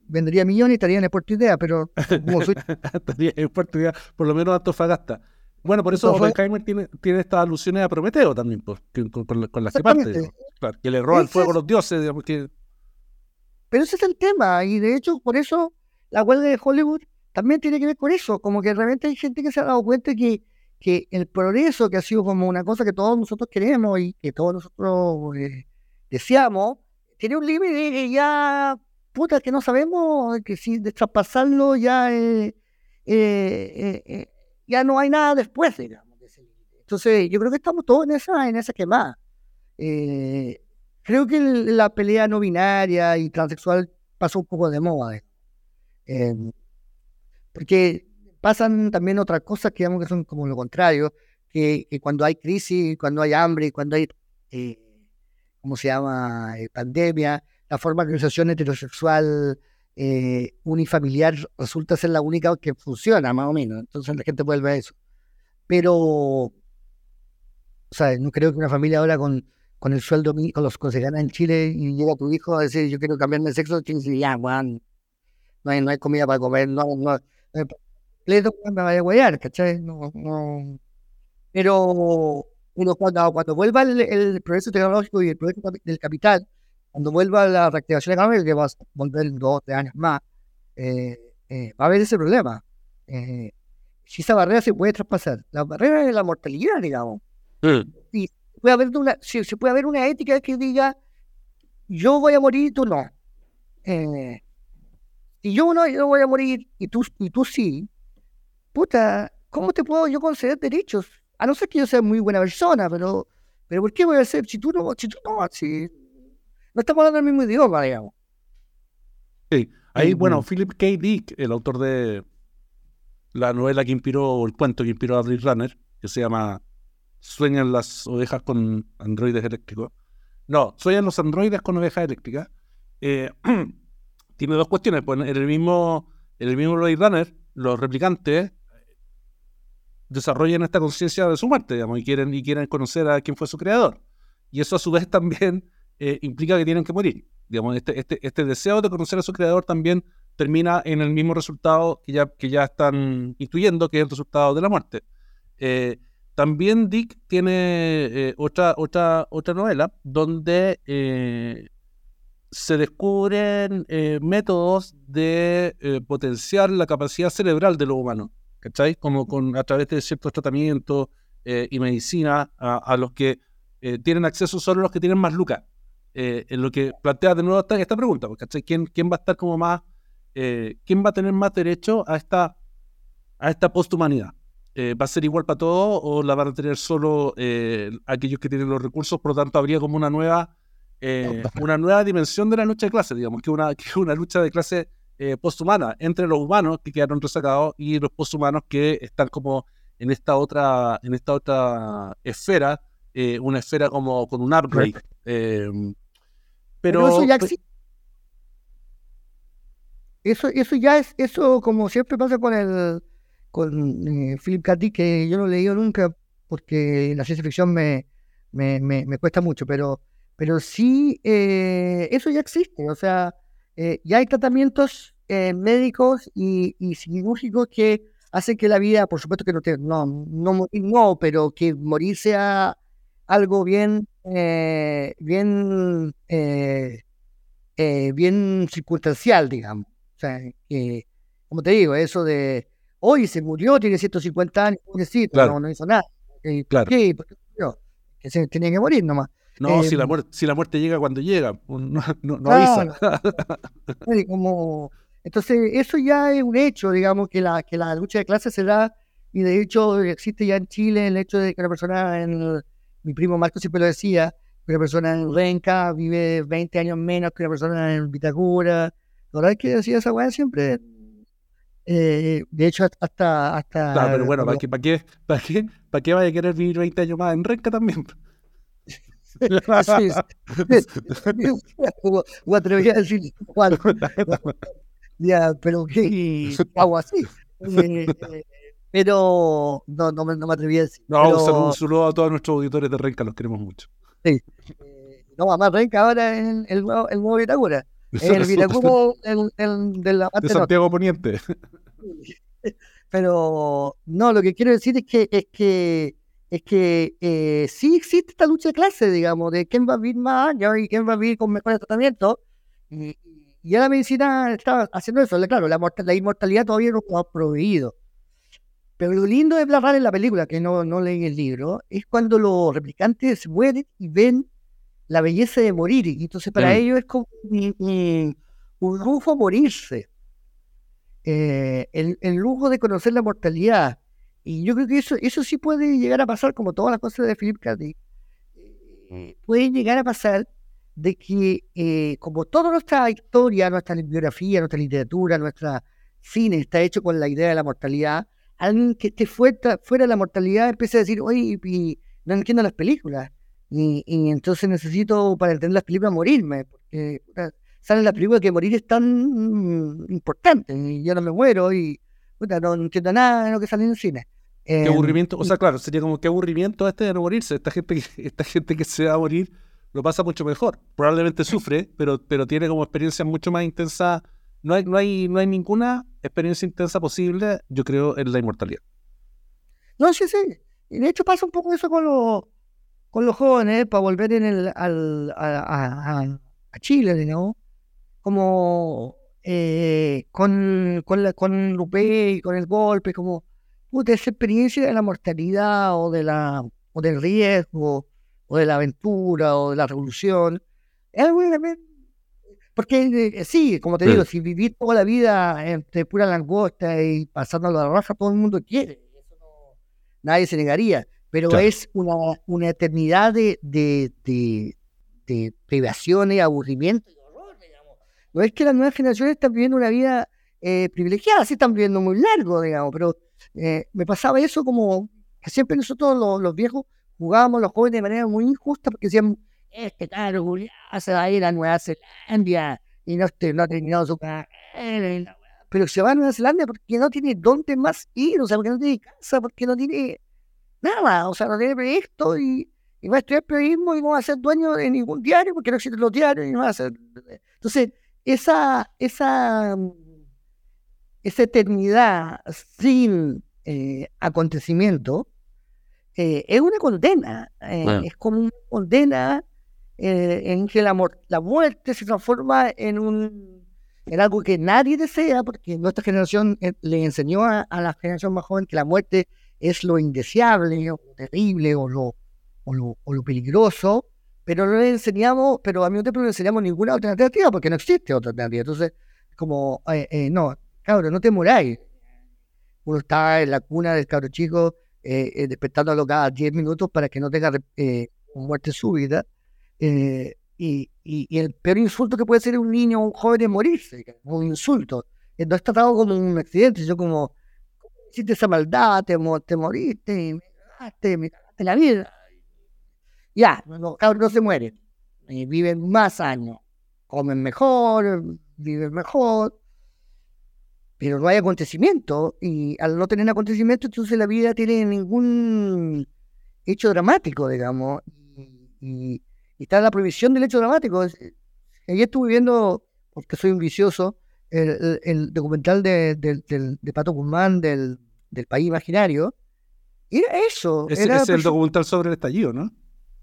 vendería millones y estaría en el Puerto Idea, pero como soy... estaría en Puerto Idea, por lo menos Antofagasta. Bueno, por eso Oppenheimer tiene, tiene estas alusiones a Prometeo también, pues, con, las que parte. Claro, que le roba el fuego a los dioses, digamos que... Pero ese es el tema, y de hecho, por eso la huelga de Hollywood también tiene que ver con eso, como que realmente hay gente que se ha dado cuenta que, que el progreso, que ha sido como una cosa que todos nosotros queremos y que todos nosotros eh, deseamos, tiene un límite que ya puta, que no sabemos, que si de traspasarlo ya, eh, eh, eh, ya no hay nada después, digamos. Entonces, yo creo que estamos todos en esa, en esa quemada. creo que la pelea no binaria y transexual pasó un poco de moda. porque pasan también otras cosas que digamos que son como lo contrario, que cuando hay crisis, cuando hay hambre, cuando hay, ¿cómo se llama?, pandemia, la forma de organización heterosexual eh, unifamiliar resulta ser la única que funciona, más o menos. Entonces la gente vuelve a eso. Pero, sea, no creo que una familia ahora con, con el sueldo, con los que se gana en Chile y llega tu hijo a decir, yo quiero cambiarme de sexo, tienes ya, no hay, no hay comida para comer, no, no, le me vaya a guayar, ¿cachai? No, no. Pero uno cuando, cuando vuelva el, el progreso tecnológico y el progreso del capital, cuando vuelva la reactivación económica, que va a volver en dos o tres años más, eh, eh, va a haber ese problema. Eh, si esa barrera se puede traspasar, la barrera es la mortalidad, digamos. Mm. Y puede haber una, si, puede haber una ética que diga, yo voy a morir y tú no. y yo no, yo voy a morir y tú, y tú sí, puta, ¿cómo te puedo yo conceder derechos? A no ser que yo sea muy buena persona, pero, pero ¿por qué voy a hacer si tú no, si tú no, si, no estamos hablando del mismo idioma, digamos. Sí, ahí, bueno, Philip K. Dick, el autor de la novela que inspiró, el cuento que inspiró a Blade Runner, que se llama Sueñan las ovejas con androides eléctricos. No, Sueñan los androides con ovejas eléctricas. Eh, tiene dos cuestiones. Pues en el mismo, en el mismo Blade Runner, los replicantes desarrollan esta conciencia de su muerte, digamos, y quieren, y quieren conocer a quién fue su creador. Y eso a su vez también eh, implica que tienen que morir. Digamos, este, este, este, deseo de conocer a su creador también termina en el mismo resultado que ya, que ya están instruyendo, que es el resultado de la muerte. Eh, también Dick tiene eh, otra, otra, otra novela donde se descubren métodos de potenciar la capacidad cerebral de los humanos, ¿cachai? Como con, a través de ciertos tratamientos y medicina a, a los que tienen acceso solo los que tienen más lucas. Eh, en lo que plantea de nuevo esta, esta pregunta, porque ¿Quién, ¿Quién va a estar como más, eh, quién va a tener más derecho a esta, a esta posthumanidad? Eh, ¿Va a ser igual para todos o la van a tener solo aquellos que tienen los recursos? Por lo tanto, habría como una nueva, una nueva dimensión de la lucha de clase, digamos, que una, que una lucha de clase posthumana entre los humanos que quedaron resacados y los posthumanos que están como en esta otra, en esta otra esfera, una esfera como con un upgrade. Pero, eso ya existe. Eso, eso ya es, eso como siempre pasa con el con eh, Philip K. que yo no he leído nunca porque la ciencia ficción me, me, me, cuesta mucho, pero, pero sí, eh, eso ya existe, o sea, eh, ya hay tratamientos médicos y, y cirúrgicos que hacen que la vida, por supuesto que no, te, no, no, no, pero que morir sea algo bien eh, bien, eh, eh, bien circunstancial, digamos. O sea, como te digo, eso de hoy se murió, tiene 150 años, no, no hizo nada. claro. ¿Qué? Que se tenía que morir nomás. No, si, la muerte, si la muerte llega cuando llega, no, no, avisa. como, entonces, eso ya es un hecho, digamos, que la, que la lucha de clases se da, y de hecho existe ya en Chile el hecho de que una persona, en mi primo Marco siempre lo decía, una persona en Renca vive 20 años menos que una persona en Vitacura. La verdad es que decía esa weá siempre. Eh, de hecho, hasta. hasta claro, pero bueno, ¿para qué, para, qué, para, qué, ¿para qué vaya a querer vivir 20 años más en Renca también? sí, o atrevería a decir cuál. Ya, pero qué hago así. Eh, eh, pero no, no, me, no me atreví a decir. No, pero... un, saludo, a todos nuestros auditores de Renca, los queremos mucho. Sí. Eh, no, además Renca ahora es el, el, nuevo, el nuevo Vitacura. El Vitacura el, el, de la De Santiago Poniente. Pero no, lo que quiero decir es que es que es que eh, sí existe esta lucha de clase, digamos, de quién va a vivir más años y quién va a vivir con mejores tratamientos. Y, ya la medicina está haciendo eso. Claro, la, la inmortalidad todavía no ha prohibido. Pero lo lindo de Blarrar en la película, que no, no leí el libro, es cuando los replicantes mueren y ven la belleza de morir. Y entonces para mm. ellos es como un, lujo morirse. Eh, el, el, lujo de conocer la mortalidad. Y yo creo que eso, eso sí puede llegar a pasar, como todas las cosas de Philip K. Eh, puede llegar a pasar de que, eh, como toda nuestra historia, nuestra biografía, nuestra literatura, nuestra cine está hecho con la idea de la mortalidad, alguien que esté fuera, fuera de la mortalidad empieza a decir, oye, no entiendo las películas. Y, entonces necesito, para entender las películas, morirme. Porque sale la película que morir es tan importante. Y yo no me muero y no entiendo nada de lo que sale en el cine. Qué em, aburrimiento, o sea, claro, sería como qué aburrimiento este de no morirse. Esta gente, esta gente que se va a morir lo pasa mucho mejor. Probablemente sufre, pero, pero tiene como experiencia mucho más intensa no hay, no hay, no hay ninguna experiencia intensa posible, yo creo, en la inmortalidad. No, sí, sí. De hecho pasa un poco eso con los con los jóvenes para volver en el, al, a, a, Chile, digamos. Como eh, con, con, la, con Lupe y con el golpe, como puta, esa experiencia de la mortalidad o, de la, o del riesgo o de la aventura o de la revolución. Es algo porque eh, sí, como te digo, si vivir toda la vida entre pura langosta y pasando la raja, todo el mundo quiere. Eso no, nadie se negaría. Pero es una, una eternidad de, de, de, de privaciones, aburrimiento y horror, digamos. No es que las nuevas generaciones están viviendo una vida eh, privilegiada, sí están viviendo muy largo, digamos, pero eh, me pasaba eso como que siempre nosotros los, los viejos jugábamos los jóvenes de manera muy injusta porque decían es que Julián se va a ir a Nueva Zelanda y no, no ha terminado su carrera. Pero se va a Nueva Zelanda porque no tiene dónde más ir, o sea, porque no tiene casa, porque no tiene nada, o sea, no tiene proyecto y, y va a estudiar periodismo y no va a ser dueño de ningún diario porque no existen los diarios y no va a ser. Entonces, esa, esa, esa eternidad sin eh, acontecimiento eh, es una condena, eh, es como una condena eh, en que la, la muerte se transforma en, un, en algo que nadie desea, porque nuestra generación eh, le enseñó a, la generación más joven que la muerte es lo indeseable, o terrible, o lo, o lo, o lo peligroso, pero no le enseñamos, pero a mí no le enseñamos ninguna alternativa, porque no existe otra alternativa. Entonces, como, eh, no, cabrón, no te moráis. Uno está en la cuna del cabro chico, despertándolo cada 10 minutos para que no tenga muerte súbita eh, y, el peor insulto que puede ser un niño o un joven es morirse, un insulto. Eh, no es tratado como un accidente, yo como, hiciste esa maldad, te, te moriste, me cagaste, la vida. Ya, los cabros no se mueren, eh, viven más años, comen mejor, viven mejor, pero no hay acontecimiento, y al no tener acontecimiento, entonces la vida tiene ningún hecho dramático, digamos, está la prohibición del hecho dramático. Ayer estuve viendo, porque soy un vicioso, el, documental de, de, Pato Guzmán del, del País Imaginario. Y era eso. Es, es el documental sobre el estallido, ¿no?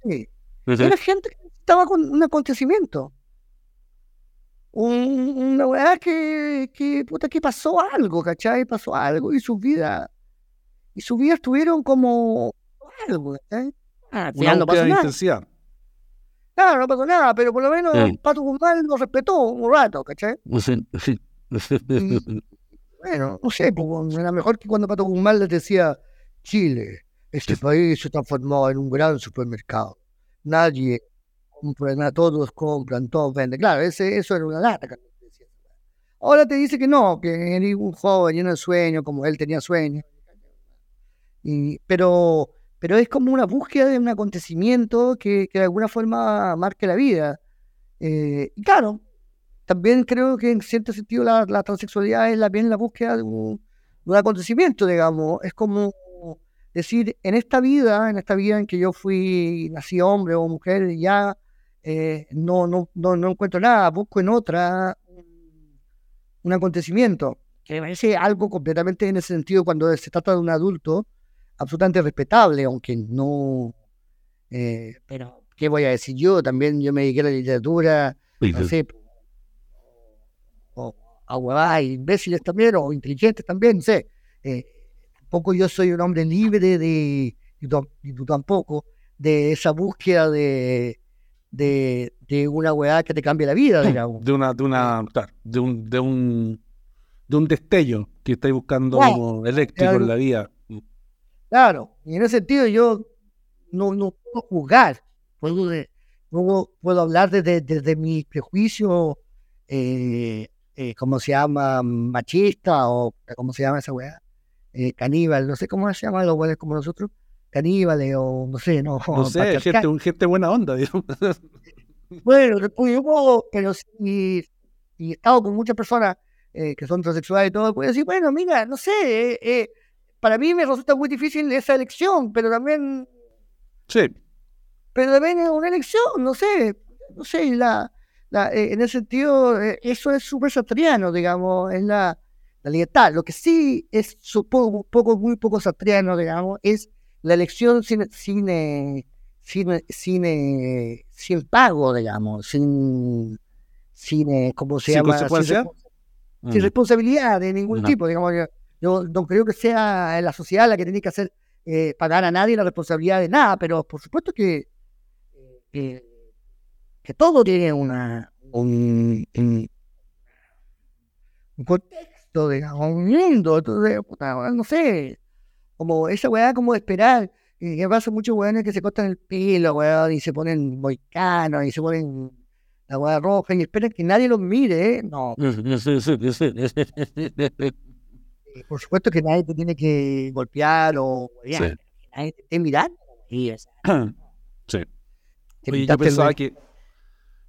Sí. Era gente que estaba con un acontecimiento. una weá que, que, puta, que pasó algo, ¿cachai? Pasó algo y sus vidas, y sus vidas tuvieron como algo, ¿cachai? Ah, una no pasó nada. intensidad. Claro, no pasó nada, pero por lo menos Pato Guzmán lo respetó un rato, ¿cachai? bueno, no sé, pues, era mejor que cuando Pato Guzmán les decía, Chile, este país se transformó en un gran supermercado. Nadie compra, todos compran, todos venden. Claro, ese, eso era una lata. Ahora te dice que no, que eres un joven lleno de sueños, como él tenía sueños. Y, pero, pero es como una búsqueda de un acontecimiento que, que de alguna forma marque la vida. Eh, y claro, también creo que en cierto sentido la, la transexualidad es la, bien la búsqueda de un, de un acontecimiento, digamos. Es como decir, en esta vida, en esta vida en que yo fui, nací hombre o mujer, ya eh, no, no, no, no, encuentro nada, busco en otra un acontecimiento, que me parece algo completamente en ese sentido cuando se trata de un adulto, absolutamente respetable, aunque no... Eh, pero, ¿qué voy a decir yo? También yo me dediqué a la literatura, no sé, o a huevadas imbéciles también, o inteligentes también, no sé. Eh, tampoco yo soy un hombre libre de, y tú tampoco, de esa búsqueda de, de, de una weá que te cambie la vida, digamos. De una, de una, de un, de un, de un destello que estáis buscando como eléctrico en la vida. Claro, y en ese sentido yo no, no puedo juzgar, puedo, puedo, puedo hablar desde, desde mi prejuicio, eh, eh, ¿cómo se llama? Machista o ¿cómo se llama esa weá? Eh, caníbal, no sé cómo se llama los weones como nosotros caníbales o no sé, no. No sé, gente, gente, buena onda, digamos. Bueno, yo pero si, he estado con muchas personas eh, que son transexuales y todo, puedo decir, bueno, mira, no sé, eh, eh, para mí me resulta muy difícil esa elección, pero también. Sí. Pero también es una elección, no sé, no sé, la, la en ese sentido, eso es súper satriano, digamos, es la, la libertad. Lo que sí es poco, poco, muy poco satriano, digamos, es la elección sin, sin, sin, sin, sin pago, digamos, sin, sin ¿cómo se llama? Sin, mm. responsabilidad de ningún tipo, digamos. Yo, no creo que sea la sociedad la que tiene que hacer eh, pagar a nadie la responsabilidad de nada, pero por supuesto que, que todo tiene una, un, contexto, digamos, un mundo, entonces, no sé, como esa weá como esperar. Que pasa muchos weones que se cortan el pelo, weón, y se ponen moicanos, y se ponen la weá roja, y esperan que nadie los mire, ¿eh? No. Por supuesto que nadie te tiene que golpear o sí. nadie te esté mirando. sí. Oye, yo pensaba que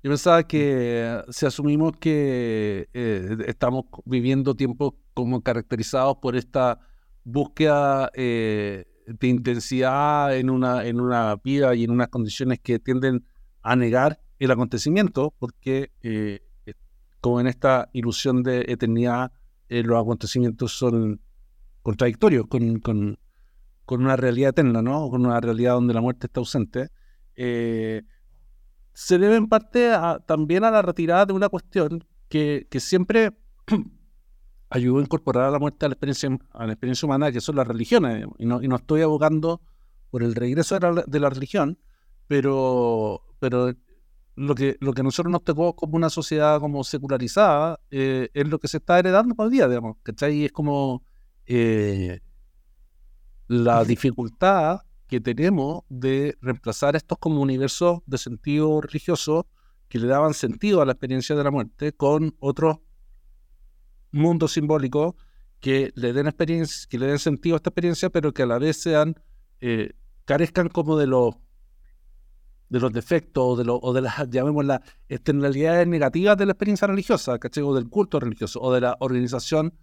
yo pensaba que si asumimos que eh, estamos viviendo tiempos como caracterizados por esta búsqueda eh, de intensidad en una, en una vida y en unas condiciones que tienden a negar el acontecimiento, porque eh, eh, como en esta ilusión de eternidad, los acontecimientos son contradictorios con, con, con, una realidad eterna, ¿no? Con una realidad donde la muerte está ausente. se debe en parte también a la retirada de una cuestión que, que siempre ayudó a incorporar a la muerte a la experiencia, a la experiencia humana, que son las religiones. Y no, y no estoy abogando por el regreso de la, religión, pero, pero lo, que, lo que nosotros nos tocó como una sociedad como secularizada eh, es lo que se está heredando por día, digamos. ¿Cachai? Es como eh, la dificultad que tenemos de reemplazar estos como universos de sentido religioso que le daban sentido a la experiencia de la muerte con otros mundo simbólico que le den experiencia, que le den sentido a esta experiencia, pero que a la vez sean, eh, carezcan como de los de los defectos o de, lo, o de las, llamémoslas, externalidades negativas de la experiencia religiosa, ¿cachai? O del culto religioso, o de la organización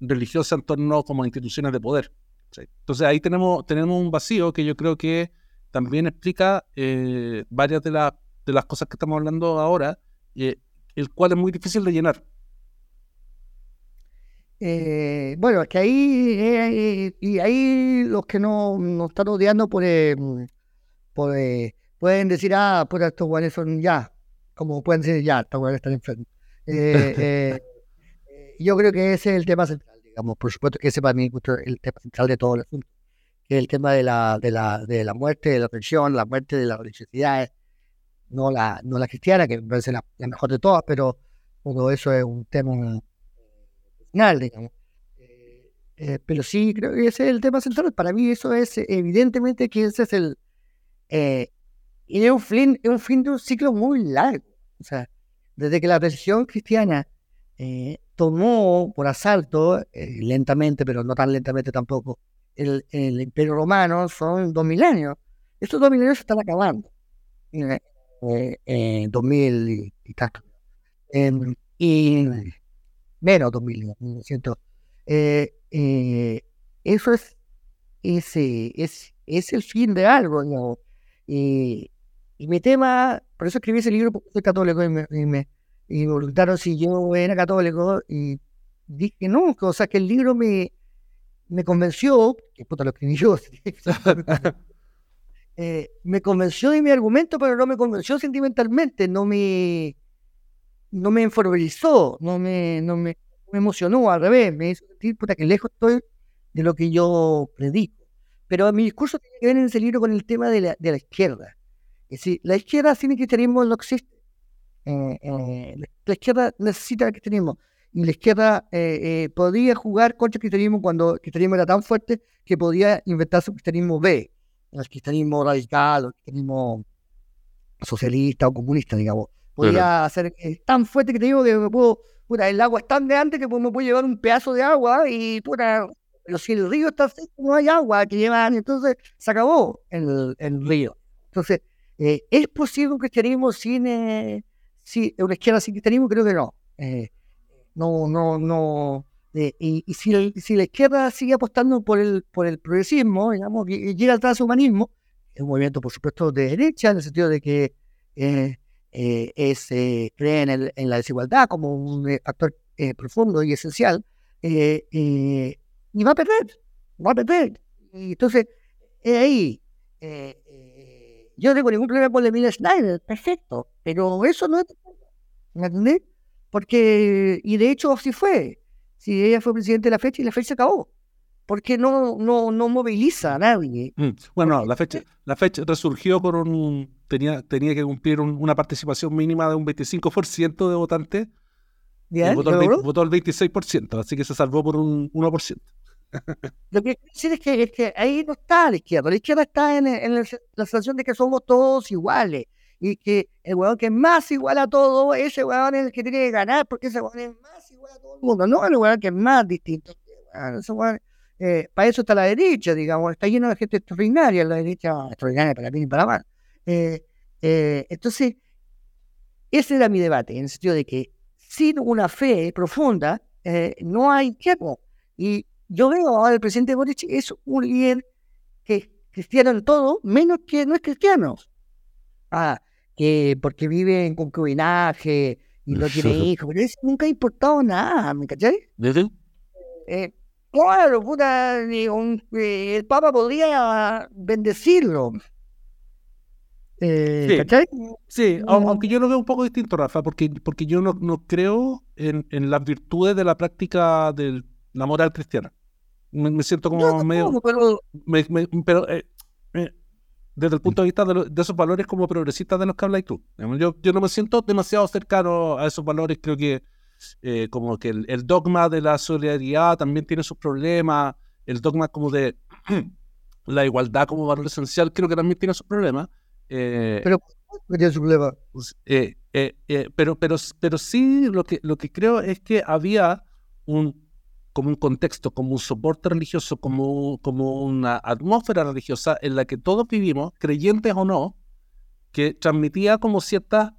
religiosa en torno como a instituciones de poder. Entonces ahí tenemos, tenemos un vacío que yo creo que también explica eh, varias de, de las cosas que estamos hablando ahora, eh, el cual es muy difícil de llenar. Eh, bueno, es que ahí, y ahí los que no nos están odiando por, por pueden decir, ah, pues estos guanes son ya, como pueden decir, ya, estos guanes están enfermos. Eh, yo creo que ese es el tema central, digamos. Por supuesto que ese para mí es el tema central de todo el asunto, que es el tema de la, de la, de la muerte, de la opresión, la muerte de la religiosidad, no la, no la cristiana, que me parece la, mejor de todas, pero todo eso es un tema personal, digamos. Eh, pero sí, creo que ese es el tema central. Para mí eso es evidentemente que ese es el... Eh, y es un, fin, es un fin de un ciclo muy largo. O sea, desde que la religión cristiana eh, tomó por asalto, lentamente, pero no tan lentamente tampoco, el, el imperio romano, son dos mil años. Estos dos mil años se están acabando. En 2000 y, y tanto. Em, y menos 2000, siento. Eh, eh, eso es, ese, es, es el fin de algo, ¿no? Y, y, mi tema, por eso escribí ese libro, porque soy católico y me, y me, y me preguntaron si yo era católico y dije no, o sea que el libro me, me convenció, que puta lo escribí yo, eh, me convenció de mi argumento, pero no me convenció sentimentalmente, no me, no me enforbelizó, no me, no me, me emocionó, al revés, me hizo sentir puta, que lejos estoy de lo que yo predico. Pero mi discurso tiene que ver en ese libro con el tema de la, de la izquierda. Es decir, la izquierda sin cristianismo no existe. Eh, eh, la izquierda necesita el cristianismo. Y la izquierda eh, podía jugar contra el cristianismo cuando el cristianismo era tan fuerte que podía inventar su cristianismo B, el cristianismo radical, o el cristianismo socialista o comunista, digamos. Podía hacer tan fuerte que te digo que me puedo puta, el agua es tan grande que pues, me puede llevar un pedazo de agua y, puta, pero si el río está seco, no hay agua que llevar, entonces se acabó el, el río. Entonces, eh, ¿es posible un cristianismo sin, eh, una izquierda sin cristianismo? Creo que no. Eh, no, no, no. y, y si, si, la izquierda sigue apostando por el, por el progresismo, digamos, y, llega al transhumanismo, es un movimiento, por supuesto, de derecha, en el sentido de que eh, es, eh, cree en, la desigualdad como un eh, factor profundo y esencial, y va a perder, va a perder. Y entonces, ahí, yo no tengo ningún problema con Emilia Schneider, perfecto, pero eso no es... ¿Me entendés? Porque, y de hecho así fue. Si ella fue presidente de la fecha y la fecha se acabó porque no, no, no moviliza a nadie. Mm, bueno, la fecha, la fecha resurgió por un. tenía, tenía que cumplir una participación mínima de un 25% de votantes. Y votó, el, votó, el, 26%, así que se salvó por un 1%. Lo que quiero decir es que, es que ahí no está la izquierda. La izquierda está en, en la sensación de que somos todos iguales y que el huevón que es más igual a todo, ese huevón es el que tiene que ganar porque ese huevón es más igual a todo el mundo, no el huevón que es más distinto. Ese huevón eh, para eso está la derecha, digamos, está lleno de gente extraordinaria, la derecha extraordinaria para mí y para mal. Eh, eh, entonces, ese era mi debate, en el sentido de que sin una fe profunda no hay tiempo. Y yo veo ahora el presidente Boric es un líder que es cristiano en todo, menos que no es cristiano. Ah, que porque vive en concubinaje y no tiene hijos, pero eso nunca ha importado nada, ¿me cachai? Eh, Claro, puta, eh, el Papa podría bendecirlo. Eh, sí, ¿cachai? sí aunque yo lo veo un poco distinto, Rafa, porque, porque yo no, no creo en, en, las virtudes de la práctica de la moral cristiana. Me, siento como medio. pero, pero eh, desde el punto de vista de, de, esos valores como progresistas de los que habláis tú. Yo, yo no me siento demasiado cercano a esos valores, creo que eh, como que el, dogma de la solidaridad también tiene sus problemas, el dogma como de la igualdad como valor esencial creo que también tiene sus problemas. Eh, pero tiene su problema. Pues, eh, pero, pero, pero sí lo que, lo que creo es que había un como un contexto, como un soporte religioso, como, como una atmósfera religiosa en la que todos vivimos, creyentes o no, que transmitía como cierta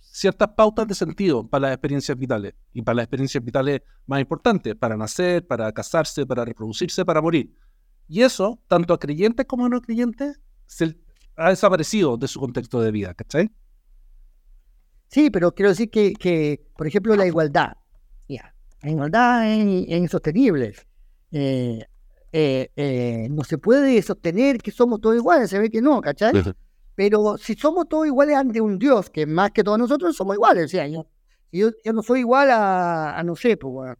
ciertas pautas de sentido para las experiencias vitales y para las experiencias vitales más importantes, para nacer, para casarse, para reproducirse, para morir. Y eso, tanto a creyentes como a no creyentes, se ha desaparecido de su contexto de vida, ¿cachai? Sí, pero quiero decir que, que por ejemplo, la igualdad. Igualdad es, insostenible. Eh, eh, eh, no se puede sostener que somos todos iguales, se ve que no, ¿cachai? Pero si somos todos iguales ante un Dios, que más que todos nosotros somos iguales, o sea, yo, yo, no soy igual a, no sé, pues,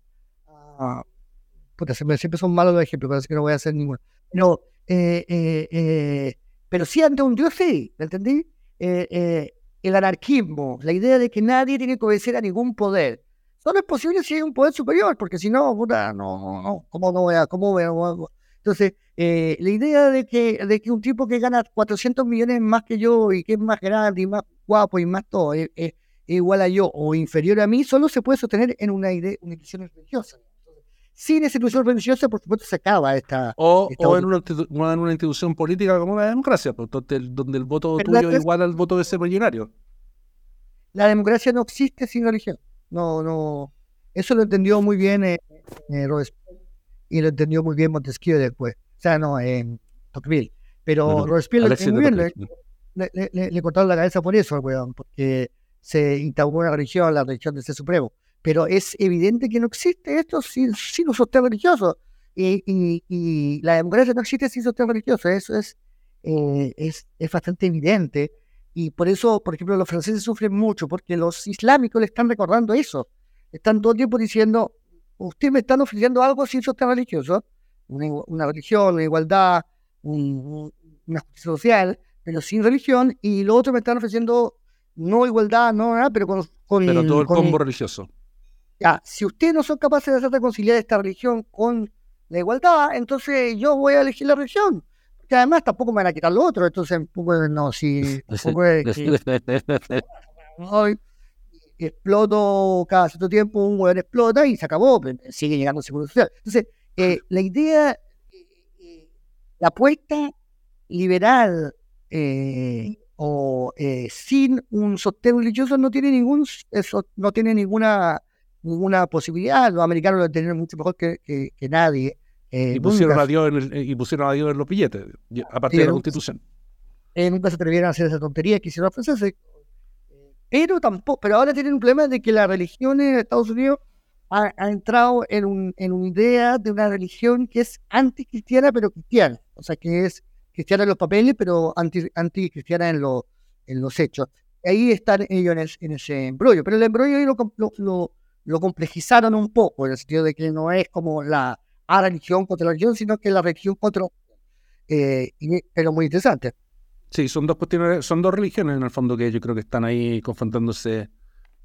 puta, siempre, son malos los ejemplos, pero que no voy a hacer ninguno. Eh, eh, eh, pero sí ante un Dios, sí, ¿me entendí? el anarquismo, la idea de que nadie tiene que obedecer a ningún poder. Solo es posible si hay un poder superior, porque si no, puta, no, no, ¿cómo no voy a, cómo voy a, entonces, eh, la idea de que, de que un tipo que gana 400 millones más que yo y que es más grande y más guapo y más todo, es, igual a yo o inferior a mí, solo se puede sostener en una, idea, una institución religiosa. Sin institución religiosa, por supuesto, se acaba esta. O, o en, una, en, una, institución política como la democracia, pues, donde, el voto tuyo es igual al voto de ese millonario. La democracia no existe sin religión. No, no. Eso lo entendió muy bien eh, eh y lo entendió muy bien Montesquieu después. O sea, no, en Tocqueville. Pero Robespierre lo entendió muy bien. Le, le, le, cortaron la cabeza por eso, weón, porque se instauró una religión, la religión del ser supremo. Pero es evidente que no existe esto sin, sin un sostén religioso. Y, y, y, la democracia no existe sin sostén religioso. Eso es, eh, es, es bastante evidente. Y por eso, por ejemplo, los franceses sufren mucho, porque los islámicos le están recordando eso. Están todo el tiempo diciendo, usted me están ofreciendo algo sin sostén religioso, una, religión, una igualdad, una justicia social, pero sin religión, y lo otro me están ofreciendo no igualdad, no nada, pero con, con Pero todo el combo religioso. Ya, si ustedes no son capaces de hacer reconciliar esta religión con la igualdad, entonces yo voy a elegir la religión. Que además tampoco me van a quitar lo otro, entonces no, si exploto cada cierto tiempo, un hueón explota y se acabó, sigue llegando el seguro social. Entonces, eh, la idea, la apuesta liberal eh, o eh, sin un sostén religioso no tiene ningún eso, no tiene ninguna ninguna posibilidad. Los americanos lo tienen mucho mejor que, que, nadie. Y, pusieron a Dios en y pusieron a Dios en los billetes, a partir de la Constitución. nunca se atrevieron a hacer esa tontería que hicieron los franceses pero tampoco, pero ahora tienen un problema de que la religión en Estados Unidos ha, entrado en, un, en una idea de una religión que es anticristiana, pero cristiana. O sea, que es cristiana en los papeles, pero anti, anticristiana en, en los hechos. Ahí están ellos en, ese embrollo. Pero el embrollo ahí lo, lo, lo, complejizaron un poco, en el sentido de que no es como la a religión contra la religión, sino que la religión contra. Eh, pero muy interesante. Sí, son dos cuestiones, son dos religiones en el fondo que yo creo que están ahí confrontándose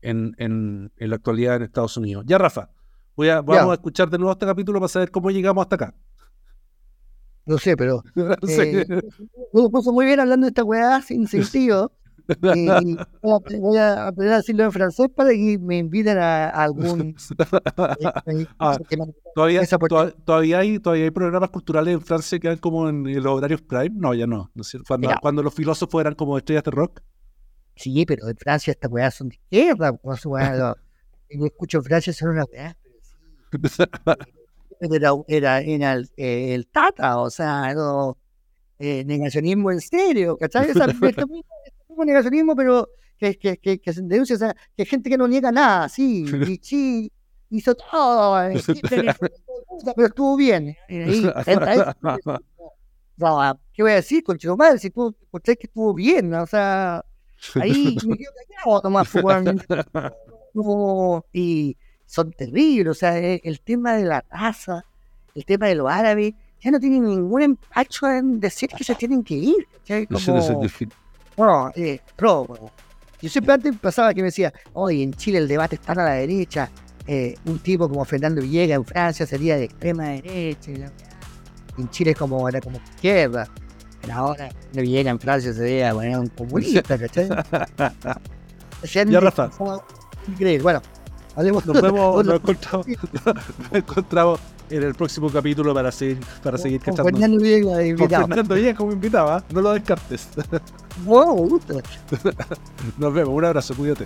en, en, la actualidad en Estados Unidos. Ya, Rafa, voy a, vamos a escuchar de nuevo este capítulo para saber cómo llegamos hasta acá. No sé, pero. no sé. Eh, puso muy bien hablando de esta weá sin sentido. Y voy a aprender a decirlo en francés para que me inviten a, algún. Ah, ¿todavía, todavía, hay, todavía hay programas culturales en Francia que eran como en, los horarios Prime. No, ya no. Cuando, cuando, los filósofos eran como estrellas de rock. Sí, pero en Francia estas weas son de izquierda. yo escucho en Francia son unas weas, Era, era, era el, el, Tata, o sea, no, eh, negacionismo en serio, ¿cachai? Esa, negacionismo, pero que, que, que, que se deduce, o sea, que gente que no niega nada, sí, y sí, hizo todo, pero estuvo bien. Ahí, ¿Qué voy a decir, con madre? Si tú escuché que estuvo bien, o sea, ahí me quedo callado nomás, no, y son terribles, o sea, eh, el tema de la raza, el tema de los árabes, ya no tienen ningún empacho en decir que se tienen que ir. Como, bueno, eh, Yo siempre antes pasaba que me decía, hoy en Chile el debate está a la derecha. Eh, un tipo como Fernando Villegas en Francia sería de extrema derecha. en Chile como, era como izquierda. Pero ahora Fernando Villegas en Francia sería bueno, un comunista, ¿cachai? ya, Rafa. Increíble. Bueno, hablemos. Nos vemos, nos encontramos, nos encontramos en el próximo capítulo para seguir, para seguir con Fernando Villegas invitado. Fernando Villegas como invitado, ¿ah? no lo descartes. Wow, Nos vemos, un abrazo, cuídate.